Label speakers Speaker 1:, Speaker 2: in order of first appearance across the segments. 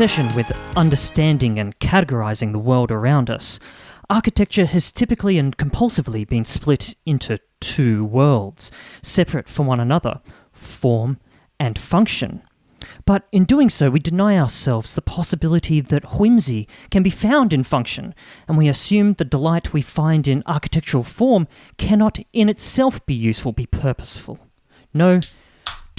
Speaker 1: obsession with understanding and categorizing the world around us, architecture has typically and compulsively been split into two worlds, separate from one another form and function. But in doing so, we deny ourselves the possibility that whimsy can be found in function, and we assume the delight we find in architectural form cannot in itself be useful, be purposeful. No,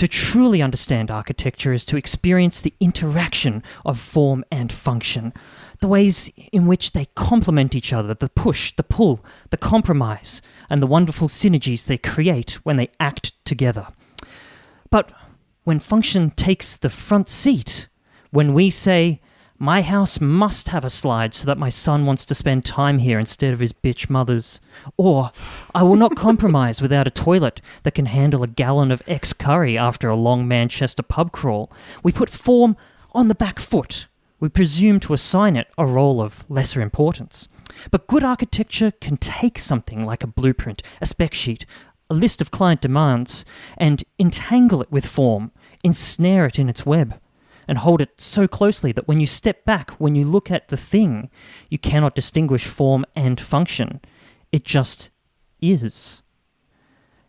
Speaker 1: to truly understand architecture is to experience the interaction of form and function, the ways in which they complement each other, the push, the pull, the compromise, and the wonderful synergies they create when they act together. But when function takes the front seat, when we say, my house must have a slide so that my son wants to spend time here instead of his bitch mother's. Or, I will not compromise without a toilet that can handle a gallon of ex curry after a long Manchester pub crawl. We put form on the back foot. We presume to assign it a role of lesser importance. But good architecture can take something like a blueprint, a spec sheet, a list of client demands, and entangle it with form, ensnare it in its web and hold it so closely that when you step back, when you look at the thing, you cannot distinguish form and function. It just is.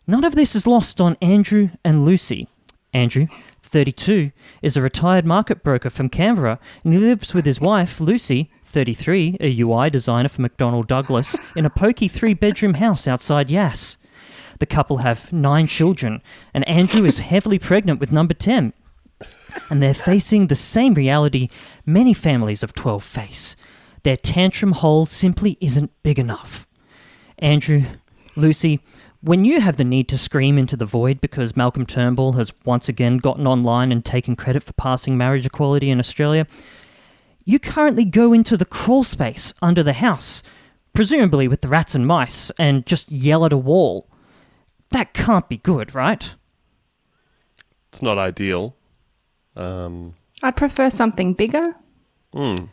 Speaker 1: None of this is lost on Andrew and Lucy. Andrew, 32, is a retired market broker from Canberra, and he lives with his wife, Lucy, 33, a UI designer for McDonnell Douglas, in a pokey three bedroom house outside Yass. The couple have nine children, and Andrew is heavily pregnant with number 10 and they're facing the same reality many families of 12 face. Their tantrum hole simply isn't big enough. Andrew, Lucy, when you have the need to scream into the void because Malcolm Turnbull has once again gotten online and taken credit for passing marriage equality in Australia, you currently go into the crawl space under the house, presumably with the rats and mice, and just yell at a wall. That can't be good, right?
Speaker 2: It's not ideal. Um,
Speaker 3: I'd prefer something bigger.
Speaker 2: mm.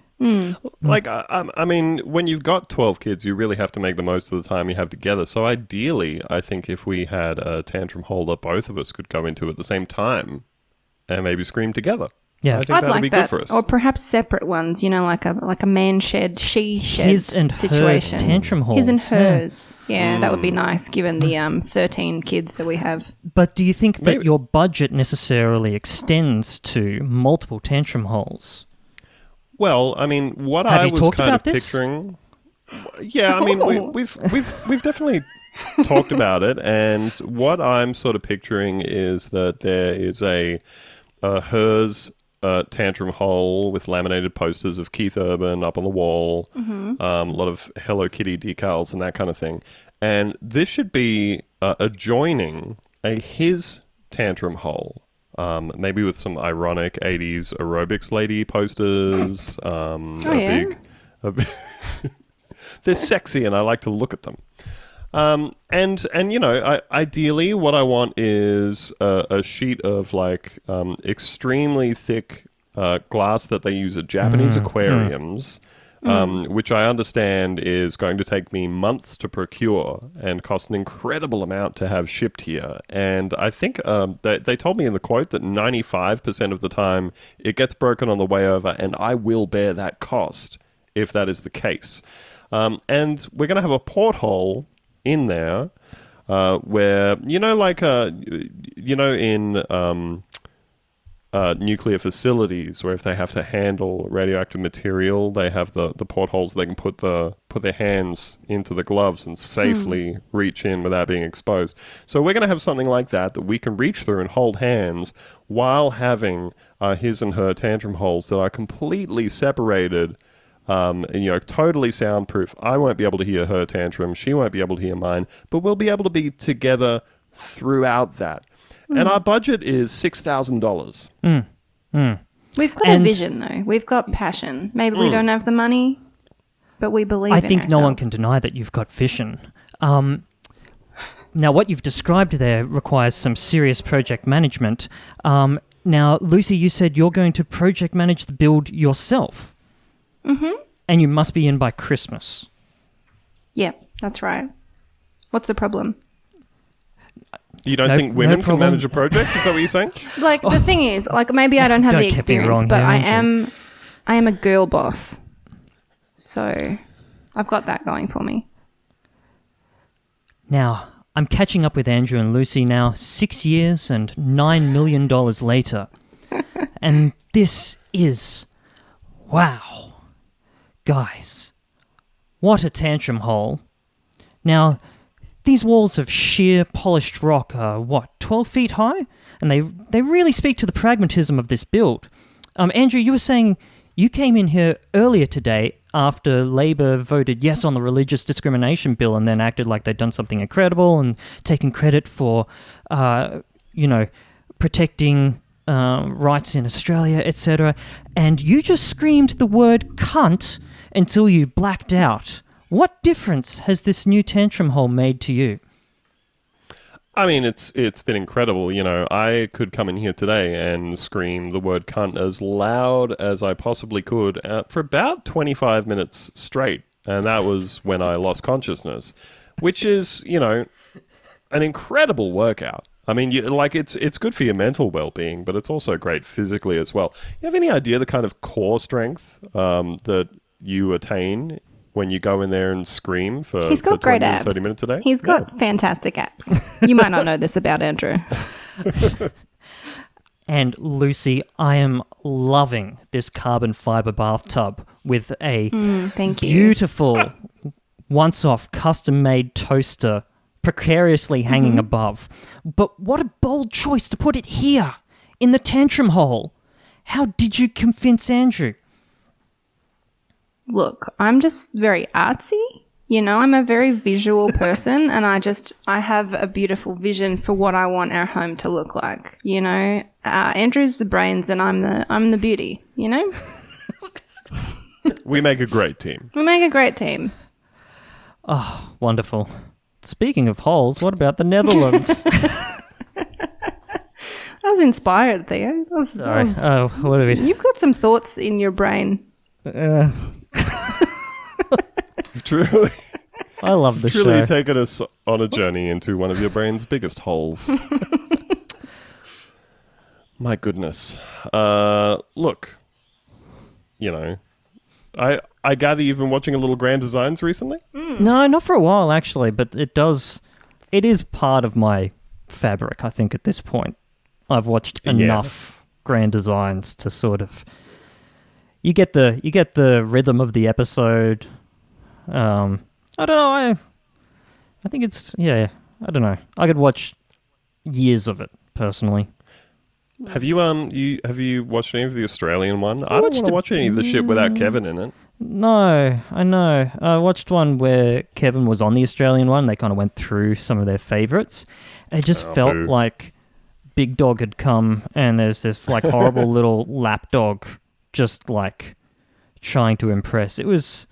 Speaker 2: Like, I, I- I mean, when you've got 12 kids, you really have to make the most of the time you have together. So, ideally, I think if we had a tantrum hole that both of us could go into at the same time and maybe scream together.
Speaker 1: Yeah.
Speaker 2: I think
Speaker 3: I'd
Speaker 2: that'd
Speaker 3: like
Speaker 2: be
Speaker 3: that,
Speaker 2: good for us.
Speaker 3: or perhaps separate ones. You know, like a like a man shed, she shed
Speaker 1: His and hers
Speaker 3: situation.
Speaker 1: tantrum
Speaker 3: His and
Speaker 1: hers. yeah.
Speaker 3: Hers. Yeah, that would be nice given the um thirteen kids that we have.
Speaker 1: But do you think that
Speaker 2: Maybe-
Speaker 1: your budget necessarily extends to multiple tantrum holes?
Speaker 2: Well, I mean, what
Speaker 1: Have
Speaker 2: I
Speaker 1: you
Speaker 2: was
Speaker 1: talked
Speaker 2: kind
Speaker 1: about
Speaker 2: of
Speaker 1: this?
Speaker 2: picturing. Yeah, I mean, we,
Speaker 3: Oh.
Speaker 2: we've we've we've definitely talked about it, and what I'm sort of picturing is that there is a, a hers uh, tantrum hole with laminated posters of Keith Urban up on the wall, um, a lot of Hello Kitty decals and that kind of thing, and this should be uh, adjoining a his tantrum hole. Um, maybe with some ironic 80s aerobics lady posters. Um,
Speaker 3: Oh,
Speaker 2: a
Speaker 3: yeah?
Speaker 2: big, a they're sexy and I like to look at them. Um, and and you know, I, ideally, what I want is a, a sheet of like um, extremely thick uh, glass that they use at Japanese aquariums, um, which I understand is going to take me months to procure and cost an incredible amount to have shipped here. And I think um, they, they told me in the quote that ninety five percent of the time it gets broken on the way over, and I will bear that cost if that is the case. Um, and we're going to have a porthole in there uh, where, you know, like, uh, you know, in um, uh, nuclear facilities where if they have to handle radioactive material, they have the, the portholes they can put the put their hands into the gloves and safely reach in without being exposed. So we're going to have something like that that we can reach through and hold hands while having uh, his and her tantrum holes that are completely separated um, and, you know, totally soundproof. I won't be able to hear her tantrum. She won't be able to hear mine, but we'll be able to be together throughout that. And our budget is six thousand dollars.
Speaker 3: We've got
Speaker 1: And-
Speaker 3: a vision though. We've got passion. Maybe we don't have the money, but we believe.
Speaker 1: I
Speaker 3: in
Speaker 1: think no one can deny that you've got vision. Um, now, what you've described there requires some serious project management. Um, now, Lucy, you said you're going to project manage the build yourself. Mm-hmm. And you must be in by Christmas.
Speaker 3: Yeah, that's right. What's the problem?
Speaker 2: You don't
Speaker 1: No-
Speaker 2: think
Speaker 1: no
Speaker 2: women can
Speaker 1: problem.
Speaker 2: manage a project? Is that what you're saying?
Speaker 3: Like the thing is, like maybe I don't have
Speaker 1: Don't
Speaker 3: the
Speaker 1: get me
Speaker 3: experience,
Speaker 1: wrong
Speaker 3: but
Speaker 1: here,
Speaker 3: I
Speaker 1: Andrew.
Speaker 3: am I am a girl boss. So I've got that going for me.
Speaker 1: Now, I'm catching up with Andrew and Lucy now, six years and nine million dollars later. and this is. Wow. Guys, what a tantrum hole. Now, these walls of sheer polished rock are, what, 12 feet high? And they, they really speak to the pragmatism of this build. Um, Andrew, you were saying you came in here earlier today after Labour voted yes on the religious discrimination bill and then acted like they'd done something incredible and taken credit for, uh, you know, protecting uh, rights in Australia, etc. And you just screamed the word cunt until you blacked out. What difference has this new tantrum hole made to you?
Speaker 2: I mean, it's it's been incredible. You know, I could come in here today and scream the word cunt as loud as I possibly could uh, for about 25 minutes straight. And that was when I lost consciousness, which is, you know, an incredible workout. I mean, you, like it's it's good for your mental well being, but it's also great physically as well. You have any idea the kind of core strength um, that you attain when you go in there and scream for,
Speaker 3: He's got
Speaker 2: for
Speaker 3: great
Speaker 2: or
Speaker 3: abs.
Speaker 2: 30 minutes a day?
Speaker 3: He's got fantastic apps. You might not know this about Andrew.
Speaker 1: And Lucy, I am loving this carbon fiber bathtub with a
Speaker 3: Mm, thank you.
Speaker 1: beautiful, once off, custom made toaster precariously hanging above. But what a bold choice to put it here, in the tantrum hole. How did you convince Andrew?
Speaker 3: Look, I'm just very artsy. You know, I'm a very visual person and I just I have a beautiful vision for what I want our home to look like. You know, uh, Andrew's the brains and I'm the I'm the beauty. You know,
Speaker 2: We make a great team.
Speaker 3: we make a great team.
Speaker 1: Oh, wonderful. Speaking of holes, what about the Netherlands?
Speaker 3: I was inspired, Theo. That was- that
Speaker 1: Sorry.
Speaker 3: was-
Speaker 1: Oh, what have we?
Speaker 3: you've got some thoughts in your brain.
Speaker 1: Uh,
Speaker 2: Truly,
Speaker 1: I love the show.
Speaker 2: truly
Speaker 1: show.
Speaker 2: taken us on a journey into one of your brain's biggest holes. My goodness. Uh, look, you know, I I gather you've been watching a little Grand Designs recently.
Speaker 1: No, not for a while actually, but it does. It is part of my fabric. I think at this point, I've watched
Speaker 2: Yeah.
Speaker 1: enough grand designs to sort of. You get the you get the rhythm of the episode. Um, I don't know. I I think it's yeah. I don't know. I could watch years of it personally.
Speaker 2: Have you um you have you watched any of the Australian one? I, don't want to watch any of the shit without Kevin in it.
Speaker 1: No, I know. I watched one where Kevin was on the Australian one. They kind of went through some of their favorites, and it just
Speaker 2: Oh,
Speaker 1: felt
Speaker 2: boo.
Speaker 1: like Big Dog had come, and there's this like horrible little lap dog just like trying to impress. It was,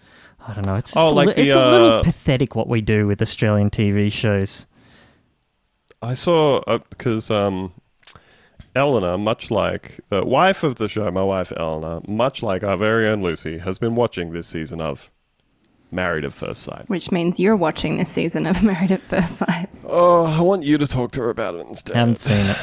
Speaker 1: I don't know. It's just
Speaker 2: Oh,
Speaker 1: a
Speaker 2: like
Speaker 1: li-
Speaker 2: the,
Speaker 1: it's a little
Speaker 2: uh,
Speaker 1: pathetic what we do with Australian TV shows.
Speaker 2: I saw because um, Eleanor, much like the wife of the show, my wife Eleanor, much like our very own Lucy, has been watching this season of Married at First Sight.
Speaker 3: Which means you're watching this season of Married at First Sight.
Speaker 2: Oh, I want you to talk to her about it instead.
Speaker 1: I Haven't seen it.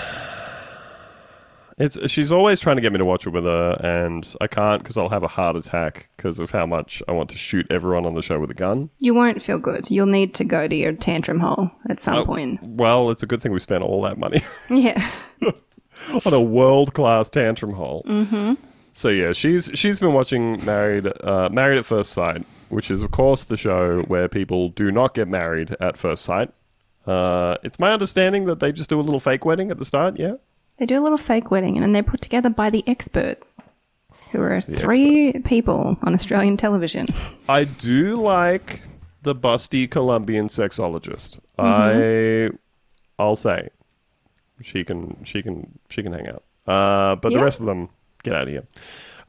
Speaker 2: It's she's always trying to get me to watch it with her, and I can't because I'll have a heart attack because of how much I want to shoot everyone on the show with a gun.
Speaker 3: You won't feel good. You'll need to go to your tantrum hole at some
Speaker 2: Oh,
Speaker 3: point.
Speaker 2: Well, it's a good thing we spent all that money
Speaker 3: Yeah.
Speaker 2: on a world class tantrum hole. Mm-hmm. So yeah, she's she's been watching Married uh, Married at First Sight, which is of course the show where people do not get married at first sight. Uh, it's my understanding that they just do a little fake wedding at the start. Yeah.
Speaker 3: They do a little fake wedding and then they're put together by the experts, who are three people on Australian television.
Speaker 2: I do like the busty Colombian sexologist. I I'll say she can she can she can hang out. Uh, but
Speaker 3: Yeah.
Speaker 2: the rest of them get out of here.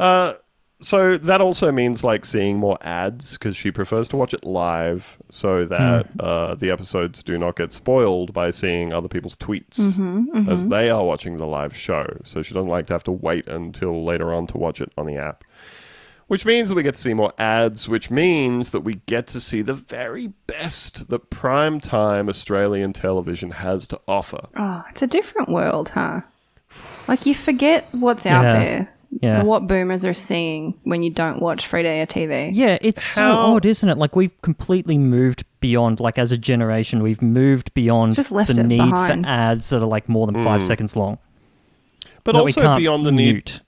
Speaker 2: Uh, so that also means like seeing more ads because she prefers to watch it live so that mm. uh, the episodes do not get spoiled by seeing other people's tweets mm-hmm, mm-hmm. as they are watching the live show. So she doesn't like to have to wait until later on to watch it on the app. Which means that we get to see more ads, which means that we get to see the very best that prime time Australian television has to offer.
Speaker 3: Oh, it's a different world, huh? Like you forget what's out
Speaker 1: Yeah.
Speaker 3: there.
Speaker 1: Yeah.
Speaker 3: what boomers are seeing when you don't watch free to air TV.
Speaker 1: Yeah, it's so odd, isn't it? Like we've completely moved beyond, like as a generation, we've moved beyond
Speaker 3: Just left
Speaker 1: the need
Speaker 3: behind.
Speaker 1: for ads that are like more than five mm. seconds long.
Speaker 2: But
Speaker 1: that we
Speaker 2: also
Speaker 1: can't
Speaker 2: beyond the need
Speaker 1: mute.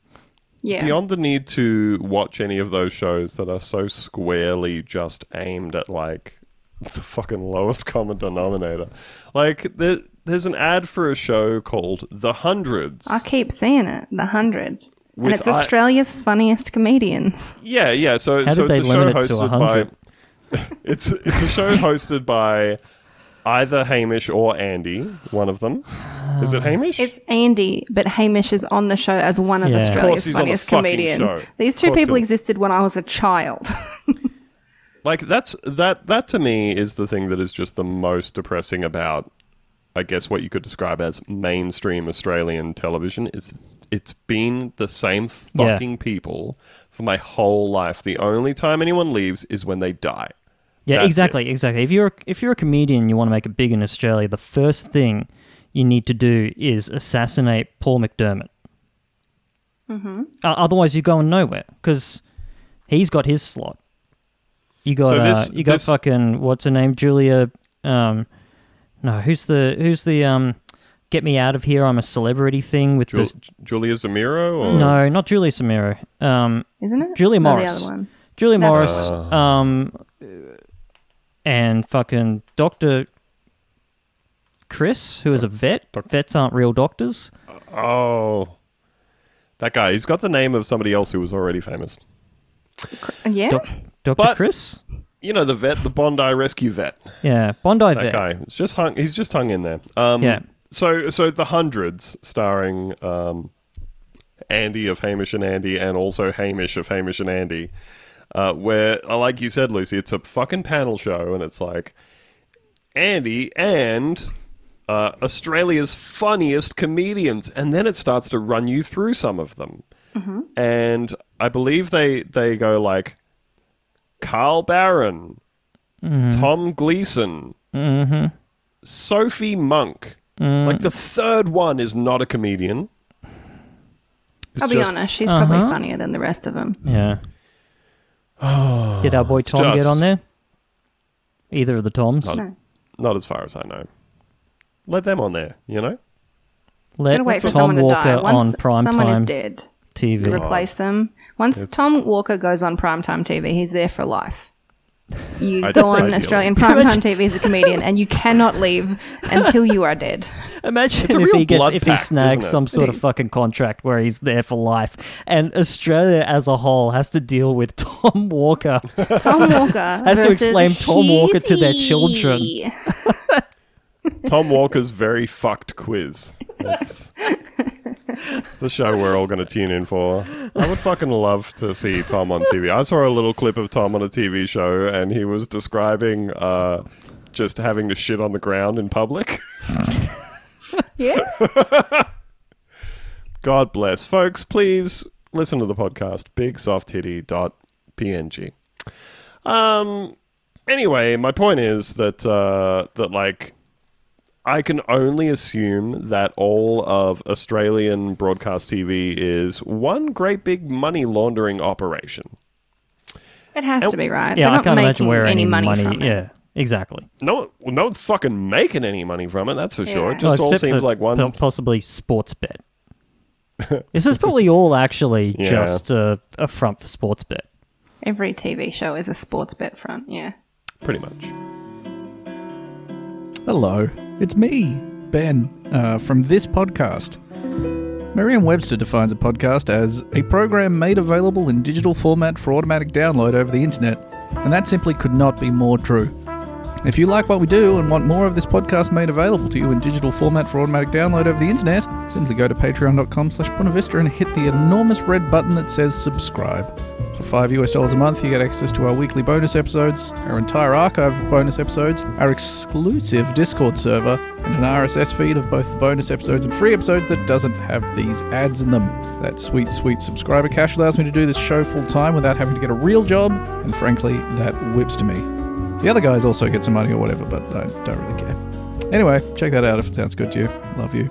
Speaker 3: Yeah.
Speaker 2: beyond the need to watch any of those shows that are so squarely just aimed at like the fucking lowest common denominator. Like there, there's an ad for a show called The Hundreds.
Speaker 3: I keep seeing it, The Hundred. And
Speaker 2: With
Speaker 3: it's
Speaker 2: I-
Speaker 3: Australia's funniest comedians.
Speaker 2: Yeah, yeah. So,
Speaker 1: How
Speaker 2: so
Speaker 1: did
Speaker 2: it's
Speaker 1: they
Speaker 2: a show
Speaker 1: limit it to
Speaker 2: hosted
Speaker 1: 100?
Speaker 2: by. it's it's a show hosted by either Hamish or Andy, one of them. Is it Hamish?
Speaker 3: It's Andy, but Hamish is on the show as one of
Speaker 1: Yeah. Of
Speaker 2: course
Speaker 3: Australia's
Speaker 2: he's on the
Speaker 3: funniest
Speaker 2: fucking
Speaker 3: comedians.
Speaker 2: show.
Speaker 3: These
Speaker 2: Of
Speaker 3: two
Speaker 2: course
Speaker 3: people
Speaker 2: he-
Speaker 3: existed when I was a child.
Speaker 2: like that's that that to me is the thing that is just the most depressing about I guess what you could describe as mainstream Australian television is it's been the same
Speaker 1: Yeah.
Speaker 2: fucking people for my whole life. The only time anyone leaves is when they die.
Speaker 1: Yeah,
Speaker 2: That's
Speaker 1: exactly, exactly. If you're if you're a comedian, you want to make it big in Australia. The first thing you need to do is assassinate Paul McDermott. Mm-hmm. Uh, otherwise, you're going nowhere because he's got his slot. You got
Speaker 2: So this-
Speaker 1: uh, you got
Speaker 2: this-
Speaker 1: fucking what's her name, Julia. Um, no, who's the who's the um, get me out of here? I'm a celebrity thing with
Speaker 2: Jul-
Speaker 1: the
Speaker 2: Julia Zemiro or
Speaker 1: no, not Julia Samiro. Um,
Speaker 3: Isn't it?
Speaker 1: Julia
Speaker 3: Or
Speaker 1: Morris.
Speaker 3: The other one.
Speaker 1: Julia
Speaker 3: No.
Speaker 1: Morris,
Speaker 2: Uh.
Speaker 1: um, and fucking Doctor Chris, who is a vet.
Speaker 2: Doc-
Speaker 1: Vets aren't real doctors.
Speaker 2: Oh. That guy, he's got the name of somebody else who was already famous.
Speaker 3: Yeah.
Speaker 1: Doc- Doctor
Speaker 2: But-
Speaker 1: Chris.
Speaker 2: You know the vet, the Bondi rescue vet.
Speaker 1: Yeah, Bondi
Speaker 2: That
Speaker 1: vet.
Speaker 2: guy. It's just hung he's just hung in there. Um
Speaker 1: Yeah.
Speaker 2: So so the hundreds starring um Andy of Hamish and Andy and also Hamish of Hamish and Andy. Uh, where uh, like you said, Lucy, it's a fucking panel show and it's like Andy and uh, Australia's funniest comedians, and then it starts to run you through some of them. And I believe they they go like Carl Barron, Tom Gleeson, Sophie Monk. Like the third one is not a comedian. It's
Speaker 3: I'll be
Speaker 2: just-
Speaker 3: honest, she's probably
Speaker 1: Uh-huh.
Speaker 3: funnier than the rest of them.
Speaker 1: Yeah. Did our boy Tom get on there? Either of the Toms.
Speaker 2: Not-
Speaker 3: No.
Speaker 2: Not as far as I know. Let them on there, you know?
Speaker 1: Let
Speaker 3: Gotta wait for
Speaker 1: Tom
Speaker 3: someone to
Speaker 1: Walker
Speaker 3: die. Once
Speaker 1: on prime
Speaker 3: someone is
Speaker 1: time
Speaker 3: dead,
Speaker 1: TV.
Speaker 3: replace them. Once
Speaker 2: It's-
Speaker 3: Tom Walker goes on primetime TV, he's there for life. You
Speaker 2: I-
Speaker 3: go on
Speaker 2: ideally.
Speaker 3: Australian primetime TV as a comedian, and you cannot leave until you are dead.
Speaker 1: Imagine if he gets
Speaker 2: blood
Speaker 1: if he
Speaker 2: pact,
Speaker 1: snags some sort
Speaker 3: It
Speaker 1: of
Speaker 3: is.
Speaker 1: fucking contract where he's there for life, and Australia as a whole has to deal with Tom Walker.
Speaker 3: Tom Walker
Speaker 1: Has to explain Tom Walker to their children.
Speaker 2: Tom Walker's very fucked quiz. The show we're all going to tune in for. I would fucking love to see Tom on TV. I saw a little clip of Tom on a TV show, and he was describing uh, just having to shit on the ground in public.
Speaker 3: Yeah.
Speaker 2: God bless. Folks, please listen to the podcast, bigsofttitty.png. Um, anyway, my point is that, uh, that like, I can only assume that all of Australian broadcast TV is one great big money laundering operation.
Speaker 3: It has
Speaker 2: Oh.
Speaker 3: to be right.
Speaker 1: Yeah,
Speaker 3: They're
Speaker 1: I
Speaker 3: not
Speaker 1: can't imagine where
Speaker 3: any
Speaker 1: any
Speaker 3: money,
Speaker 1: money.
Speaker 3: from it.
Speaker 1: yeah, exactly.
Speaker 2: No, well, no one's fucking making any money from it. That's for sure. It just
Speaker 1: Well,
Speaker 2: all seems like one.
Speaker 1: possibly sports bet. this is probably all actually
Speaker 2: Yeah.
Speaker 1: just a, a front for sports bet.
Speaker 3: Every TV show is a sports bet front. Yeah.
Speaker 2: Pretty much.
Speaker 4: Hello, it's me, Ben, uh, from this podcast. Merriam Webster defines a podcast as a program made available in digital format for automatic download over the internet, and that simply could not be more true. If you like what we do and want more of this podcast made available to you in digital format for automatic download over the internet, simply go to patreon.com slash Boonta Vista and hit the enormous red button that says subscribe. For 5 US dollars a month, you get access to our weekly bonus episodes, our entire archive of bonus episodes, our exclusive Discord server, and an RSS feed of both the bonus episodes and free episodes that doesn't have these ads in them. That sweet, sweet subscriber cash allows me to do this show full time without having to get a real job, and frankly, that whips to me. The other guys also get some money or whatever, but I don't really care. Anyway, check that out if it sounds good to you. Love you.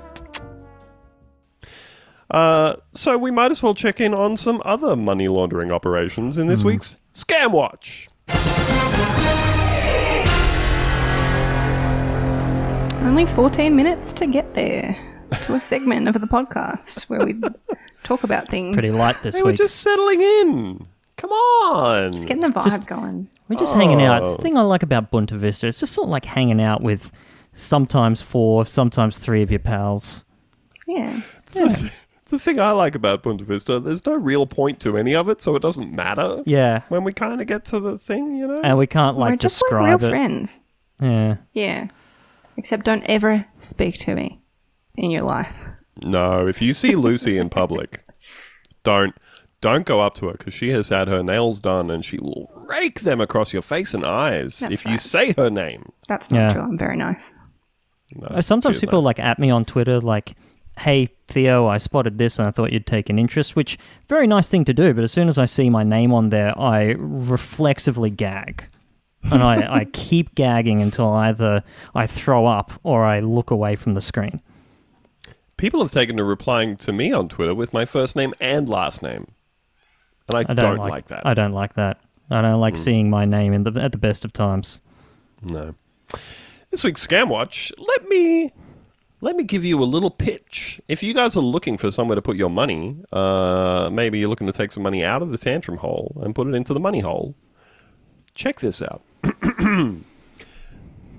Speaker 2: Uh, so we might as well check in on some other money laundering operations in this week's Scam Watch.
Speaker 3: Only 14 minutes to get there to a segment of the podcast where we talk about things.
Speaker 1: Pretty light this
Speaker 2: Hey, we're
Speaker 1: week.
Speaker 2: just settling in. Come on.
Speaker 3: Just getting the vibe
Speaker 1: Just-
Speaker 3: going.
Speaker 1: We're just hanging out. It's
Speaker 2: Oh.
Speaker 1: the thing I like about Boonta Vista. It's just sort of like hanging out with sometimes four, sometimes three of your pals.
Speaker 3: Yeah.
Speaker 2: It's the thing I like about Boonta Vista, there's no real point to any of it, so it doesn't matter
Speaker 1: Yeah.
Speaker 2: when we kind of get to the thing, you know?
Speaker 1: And we can't like
Speaker 3: We're just like real
Speaker 1: describe it.
Speaker 3: friends.
Speaker 1: Yeah.
Speaker 3: Yeah. Except don't ever speak to me in your life.
Speaker 2: no, if you see Lucy in public, don't don't go up to her because she has had her nails done and she will rake them across your face and eyes
Speaker 3: That's
Speaker 2: if you say her name.
Speaker 3: That's not
Speaker 1: Yeah.
Speaker 3: true. I'm very nice.
Speaker 2: No,
Speaker 1: Uh, Sometimes
Speaker 2: she is
Speaker 1: people
Speaker 2: nice.
Speaker 1: like at me on Twitter like, "Hey Theo, I spotted this and I thought you'd take an interest." Which very nice thing to do, but as soon as I see my name on there, I reflexively gag. And I, I keep gagging until either I throw up or I look away from the screen.
Speaker 2: people have taken to replying to me on Twitter with my first name and last name, and I,
Speaker 1: I
Speaker 2: don't,
Speaker 1: don't,
Speaker 2: like, that.
Speaker 1: I don't like that. I don't like seeing my name in the at the best of times.
Speaker 2: No. This week's Scam Watch, let me let me give you a little pitch. If you guys are looking for somewhere to put your money, uh, maybe you're looking to take some money out of the tantrum hole and put it into the money hole. Check this out.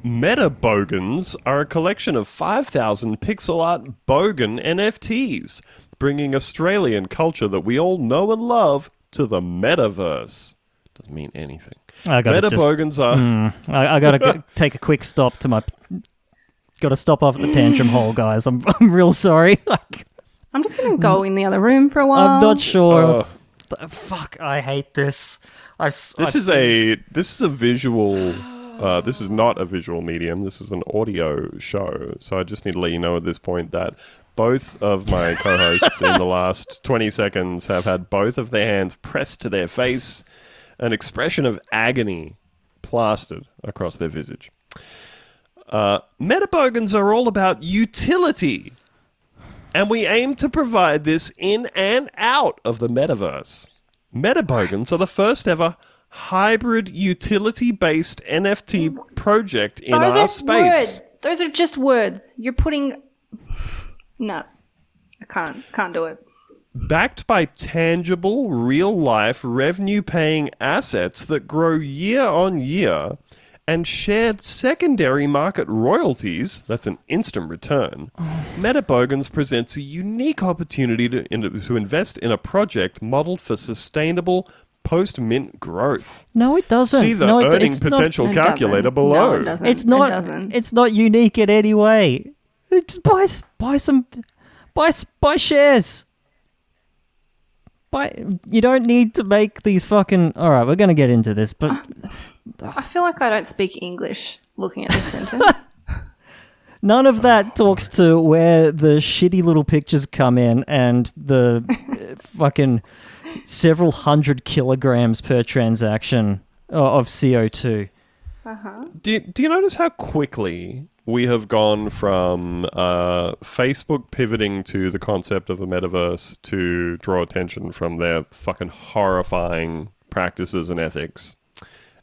Speaker 2: Meta Bogans are a collection of 5,000 pixel art Bogan NFTs, bringing Australian culture that we all know and love to the metaverse. Doesn't mean anything.
Speaker 1: I gotta
Speaker 2: Meta
Speaker 1: just-
Speaker 2: Bogans are.
Speaker 1: I, I gotta go, take a quick stop to my. Gotta stop off at the tantrum hole, guys. I'm I'm real sorry. Like,
Speaker 3: I'm just going to go in the other room for a while.
Speaker 1: I'm not sure.
Speaker 2: Uh,
Speaker 1: Th- Fuck, I hate this. I, s-
Speaker 2: This
Speaker 1: I-
Speaker 2: is a this is a visual. Uh, this is not a visual medium. This is an audio show. So I just need to let you know at this point that both of my co-hosts in the last 20 seconds have had both of their hands pressed to their face, an expression of agony plastered across their visage. Uh, Metabogans are all about utility, and we aim to provide this in and out of the metaverse. Metabogans are the first ever hybrid utility based NFT project in
Speaker 3: Those
Speaker 2: our
Speaker 3: are
Speaker 2: space.
Speaker 3: words. Those are just words. You're putting. No. I can't. Can't do it.
Speaker 2: Backed by tangible, real life, revenue paying assets that grow year on year and shared secondary market royalties, that's an instant return, Metabogans presents a unique opportunity to, in- to invest in a project modeled for sustainable post mint growth.
Speaker 1: no, it doesn't.
Speaker 2: See the
Speaker 1: no, it,
Speaker 2: earning
Speaker 1: it's not-
Speaker 2: potential
Speaker 3: It
Speaker 2: calculator below.
Speaker 3: No, it doesn't.
Speaker 1: It's
Speaker 3: It doesn't.
Speaker 1: It's not unique in any way. Just buy buy some buy buy shares. Buy. You don't need to make these fucking. All right, we're gonna get into this, but
Speaker 3: I feel like I don't speak English looking at this sentence.
Speaker 1: None of that talks to where the shitty little pictures come in and the uh, fucking several hundred kilograms per transaction of CO2. Uh-huh.
Speaker 2: Do you, do you notice how quickly we have gone from uh, Facebook pivoting to the concept of a metaverse to draw attention from their fucking horrifying practices and ethics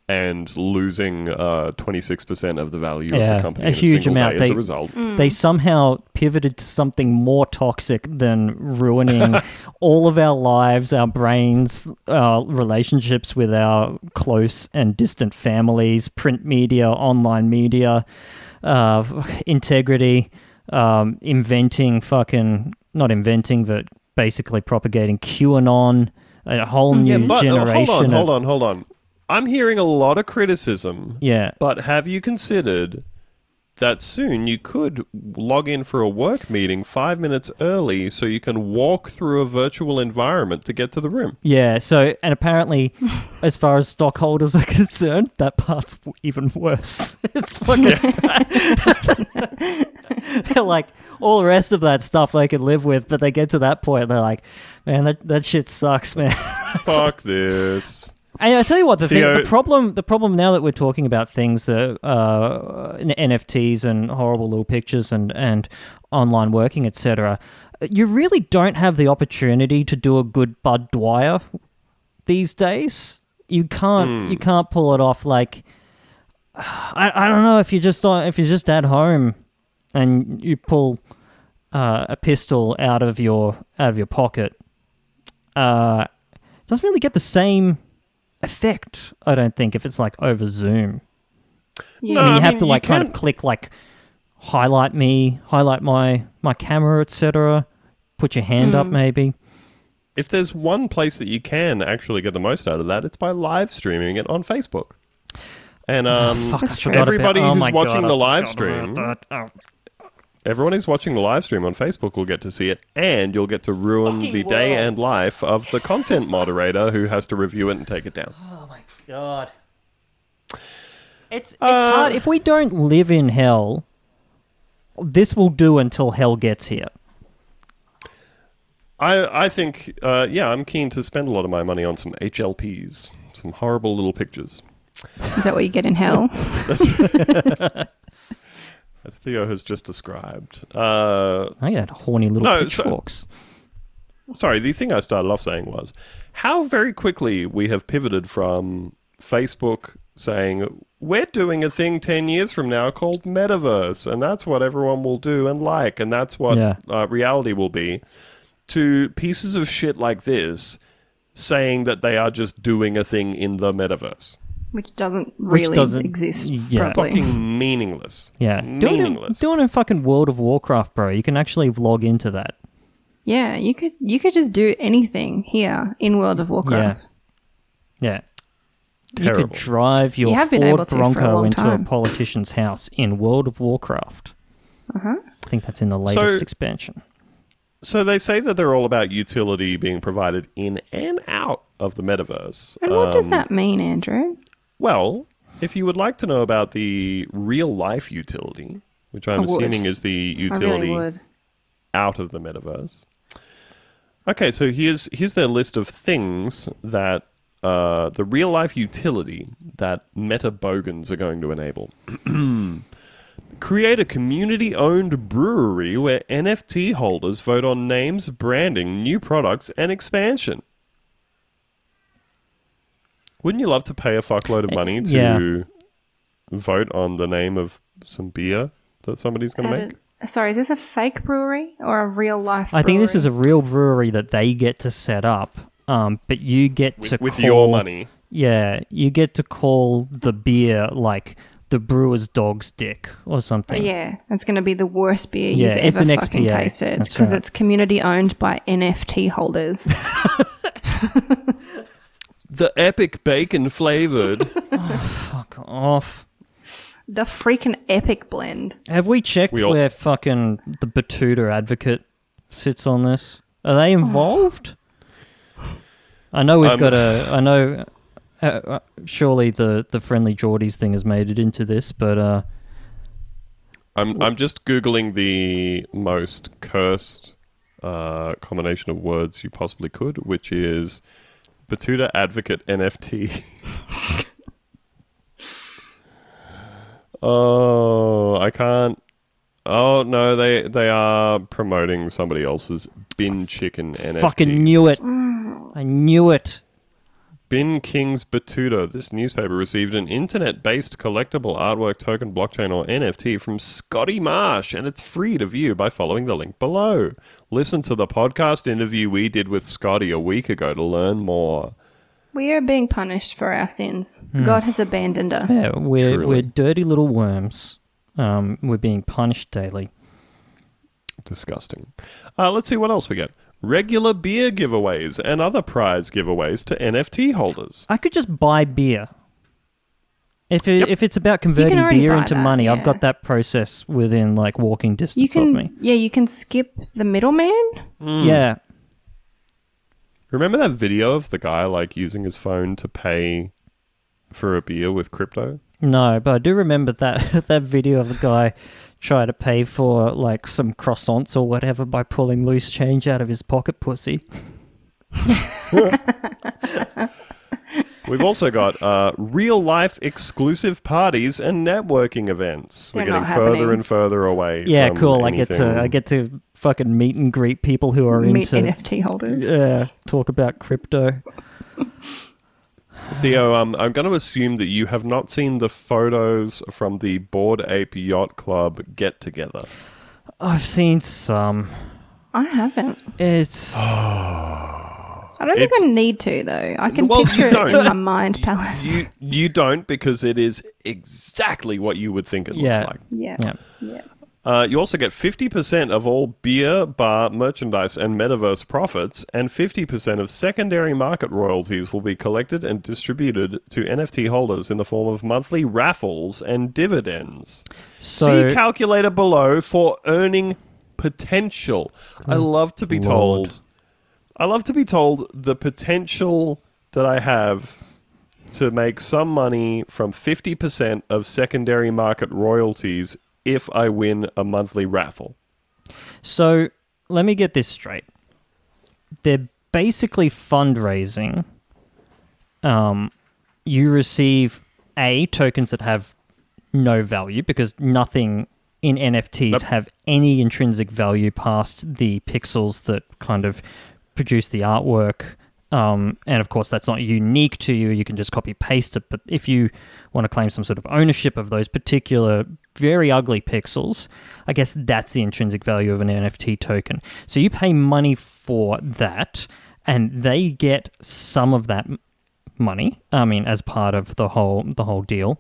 Speaker 2: and losing uh, 26% of the value of the company
Speaker 1: a
Speaker 2: in
Speaker 1: huge
Speaker 2: single
Speaker 1: amount.
Speaker 2: day as a result?
Speaker 1: They somehow pivoted to something more toxic than ruining all of our lives, our brains, our relationships with our close and distant families, print media, online media, uh, integrity, um, inventing fucking, not inventing, but basically propagating QAnon, a whole new
Speaker 2: Yeah, but uh,
Speaker 1: generation.
Speaker 2: hold on,
Speaker 1: of,
Speaker 2: hold on, hold on. I'm hearing a lot of criticism
Speaker 1: Yeah.
Speaker 2: But have you considered that soon you could log in for a work meeting five minutes early so you can walk through a virtual environment to get to the room?
Speaker 1: Yeah, so and apparently, as far as stockholders are concerned, that part's even worse. it's fucking. they're like all the rest of that stuff they can live with, but they get to that point, they're like, "Man, that that shit sucks, man."
Speaker 2: Fuck this.
Speaker 1: And I tell you what, the thing, the problem, the problem now that we're talking about things that uh, NFTs and horrible little pictures and and online working, etc. you really don't have the opportunity to do a good Bud Dwyer these days. You can't you can't pull it off like I, I don't know if you just if you're just at home and you pull uh, a pistol out of your out of your pocket. Uh, it doesn't really get the same effect. I don't think if it's like over Zoom.
Speaker 3: Yeah.
Speaker 1: I mean,
Speaker 2: I
Speaker 1: you have
Speaker 2: mean,
Speaker 1: to like kind of click like highlight me, highlight my my camera, etc. Put your hand
Speaker 3: Hmm.
Speaker 1: up, maybe.
Speaker 2: If there's one place that you can actually get the most out of that, it's by live streaming it on Facebook. And um,
Speaker 1: Fuck, I
Speaker 3: That's true.
Speaker 1: forgot
Speaker 2: everybody
Speaker 1: about, oh
Speaker 2: who's watching
Speaker 1: God,
Speaker 2: the live stream.
Speaker 1: Oh.
Speaker 2: Everyone who's watching the live stream on Facebook will get to see it, and you'll get to ruin the day and life of the content moderator who has to review it and take it down.
Speaker 1: Oh my god. It's it's
Speaker 2: Uh,
Speaker 1: hard if we don't live in hell. This will do until hell gets here.
Speaker 2: I I think uh, yeah, I'm keen to spend a lot of my money on some HLPs, some horrible little pictures.
Speaker 3: Is that what you get in hell?
Speaker 2: As Theo has just described. Uh,
Speaker 1: I had horny little
Speaker 2: No, so-
Speaker 1: pitchforks.
Speaker 2: sorry, the thing I started off saying was how very quickly we have pivoted from Facebook saying we're doing a thing 10 years from now called metaverse and that's what everyone will do and like and that's what
Speaker 1: Yeah.
Speaker 2: uh, reality will be to pieces of shit like this saying that they are just doing a thing in the metaverse
Speaker 3: Which doesn't
Speaker 1: Which
Speaker 3: really
Speaker 1: doesn't-
Speaker 3: exist
Speaker 1: yeah.
Speaker 3: properly.
Speaker 2: fucking meaningless
Speaker 1: Yeah, do it, in,
Speaker 2: meaningless
Speaker 1: do it in fucking World of Warcraft, bro. You can actually log into that.
Speaker 3: Yeah, you could you could just do anything here in World of Warcraft.
Speaker 1: Yeah. You
Speaker 2: Terrible.
Speaker 1: could drive your
Speaker 3: You have been
Speaker 1: Ford
Speaker 3: able to for a
Speaker 1: Bronco into
Speaker 3: time.
Speaker 1: a politician's house in World of Warcraft.
Speaker 3: Uh-huh.
Speaker 1: I think that's in the latest
Speaker 2: So-
Speaker 1: expansion.
Speaker 2: so they say that they're all about utility being provided in and out of the metaverse
Speaker 3: And what does
Speaker 2: Um,
Speaker 3: that mean, Andrew?
Speaker 2: Well, if you would like to know about the real life utility, which I'm assuming is the utility
Speaker 3: really
Speaker 2: out of the metaverse. Okay, so here's here's their list of things that uh, the real life utility that Meta Bogans are going to enable. Create a community owned brewery where NFT holders vote on names, branding, new products, and expansion. Wouldn't you love to pay a fuckload of money to
Speaker 1: Yeah.
Speaker 2: vote on the name of some beer that somebody's going to make?
Speaker 3: Sorry, is this a fake brewery or a real life?
Speaker 1: I think this is a real brewery that they get to set up, um, but you get
Speaker 2: With,
Speaker 1: to
Speaker 2: with
Speaker 1: call,
Speaker 2: your money.
Speaker 1: Yeah, you get to call the beer like the brewer's dog's dick or something.
Speaker 3: Yeah, it's going to be the worst beer
Speaker 1: Yeah,
Speaker 3: you've
Speaker 1: it's
Speaker 3: ever
Speaker 1: an
Speaker 3: fucking
Speaker 1: XPA.
Speaker 3: tasted because
Speaker 1: right.
Speaker 3: it's community owned by NFT holders.
Speaker 2: The epic bacon flavored.
Speaker 1: Fuck off.
Speaker 3: the freaking epic blend.
Speaker 1: Have we checked
Speaker 2: We all-
Speaker 1: where fucking the Batuta advocate sits on this? Are they involved? I know we've
Speaker 2: Um,
Speaker 1: got a. I know. Uh, uh, surely the the friendly Geordies thing has made it into this, but uh,
Speaker 2: I'm I'm just googling the most cursed uh, combination of words you possibly could, which is Batuta Advocate NFT. oh, I can't. Oh no, they they are promoting somebody else's bin chicken NFT.
Speaker 1: fucking knew it. I knew it.
Speaker 2: Bin King's Batuta. This newspaper received an internet based collectible artwork token blockchain or NFT from Scotty Marsh, and it's free to view by following the link below. Listen to the podcast interview we did with Scotty a week ago to learn more.
Speaker 3: We are being punished for our sins.
Speaker 1: Hmm.
Speaker 3: God has abandoned us.
Speaker 1: Yeah, we're
Speaker 2: Truly.
Speaker 1: we're dirty little worms. Um, we're being punished daily.
Speaker 2: Disgusting. Uh, let's see what else we get. Regular beer giveaways and other prize giveaways to NFT holders.
Speaker 1: I could just buy beer. If it,
Speaker 2: Yep.
Speaker 1: if it's about converting beer into
Speaker 3: that,
Speaker 1: money, I've got that process within like walking distance
Speaker 3: You can,
Speaker 1: of me.
Speaker 3: yeah, you can skip the middleman. Hmm.
Speaker 1: Yeah,
Speaker 2: Remember that video of the guy like using his phone to pay for a beer with crypto?
Speaker 1: no, but I do remember that that video of the guy trying to pay for like some croissants or whatever by pulling loose change out of his pocket pussy.
Speaker 2: We've also got uh, real life exclusive parties and networking events. We're
Speaker 3: They're
Speaker 2: getting
Speaker 3: not
Speaker 2: further
Speaker 3: happening.
Speaker 2: and further away.
Speaker 1: Yeah,
Speaker 2: from
Speaker 1: cool. I get to I get to fucking meet and greet people who are
Speaker 3: Meet
Speaker 1: into
Speaker 3: NFT holders.
Speaker 1: yeah, talk about crypto.
Speaker 2: Theo, um, I'm going to assume that you have not seen the photos from the Bored Ape Yacht Club get together.
Speaker 1: I've seen some.
Speaker 3: I haven't.
Speaker 1: It's
Speaker 3: I don't think I need to though. I can
Speaker 2: Well, you
Speaker 3: picture it in my mind palace.
Speaker 2: You you don't because it is exactly what you would think it
Speaker 1: Yeah.
Speaker 2: looks like.
Speaker 3: yeah.
Speaker 1: yeah.
Speaker 3: Yeah.
Speaker 2: Uh, you also get 50% of all beer, bar, merchandise, and metaverse profits, and 50% of secondary market royalties will be collected and distributed to NFT holders in the form of monthly raffles and dividends.
Speaker 1: So
Speaker 2: See calculator below for earning potential. I love to be
Speaker 1: Lord.
Speaker 2: told. I love to be told the potential that I have to make some money from 50% of secondary market royalties if I win a monthly raffle.
Speaker 1: So let me get this straight. They're basically fundraising. Um, you receive a tokens that have no value because nothing in NFTs
Speaker 2: Nope.
Speaker 1: have any intrinsic value past the pixels that kind of produce the artwork. Um, and of course, that's not unique to you. You can just copy paste it. But if you want to claim some sort of ownership of those particular very ugly pixels, I guess that's the intrinsic value of an NFT token. So you pay money for that, and they get some of that money. I mean, as part of the whole the whole deal,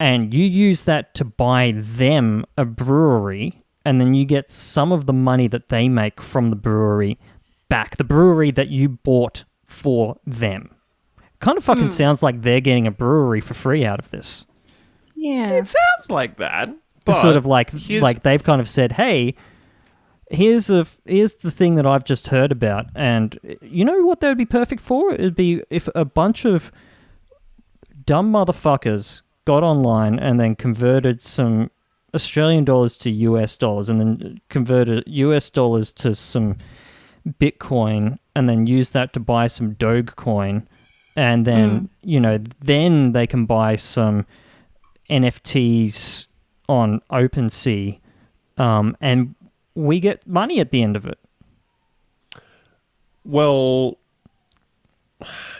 Speaker 1: and you use that to buy them a brewery, and then you get some of the money that they make from the brewery back. The brewery that you bought for them. Kind of fucking hmm. sounds like they're getting a brewery for free out of this.
Speaker 3: Yeah.
Speaker 2: It sounds like that. But
Speaker 1: sort of like
Speaker 2: here's-
Speaker 1: like they've kind of said, "Hey, here's a here's the thing that I've just heard about, and you know what that would be perfect for? It'd be if a bunch of dumb motherfuckers got online and then converted some Australian dollars to US dollars, and then converted US dollars to some Bitcoin, and then use that to buy some Dogecoin." And then, you know, then they can buy some NFTs on OpenSea, um, and we get money at the end of it.
Speaker 2: well,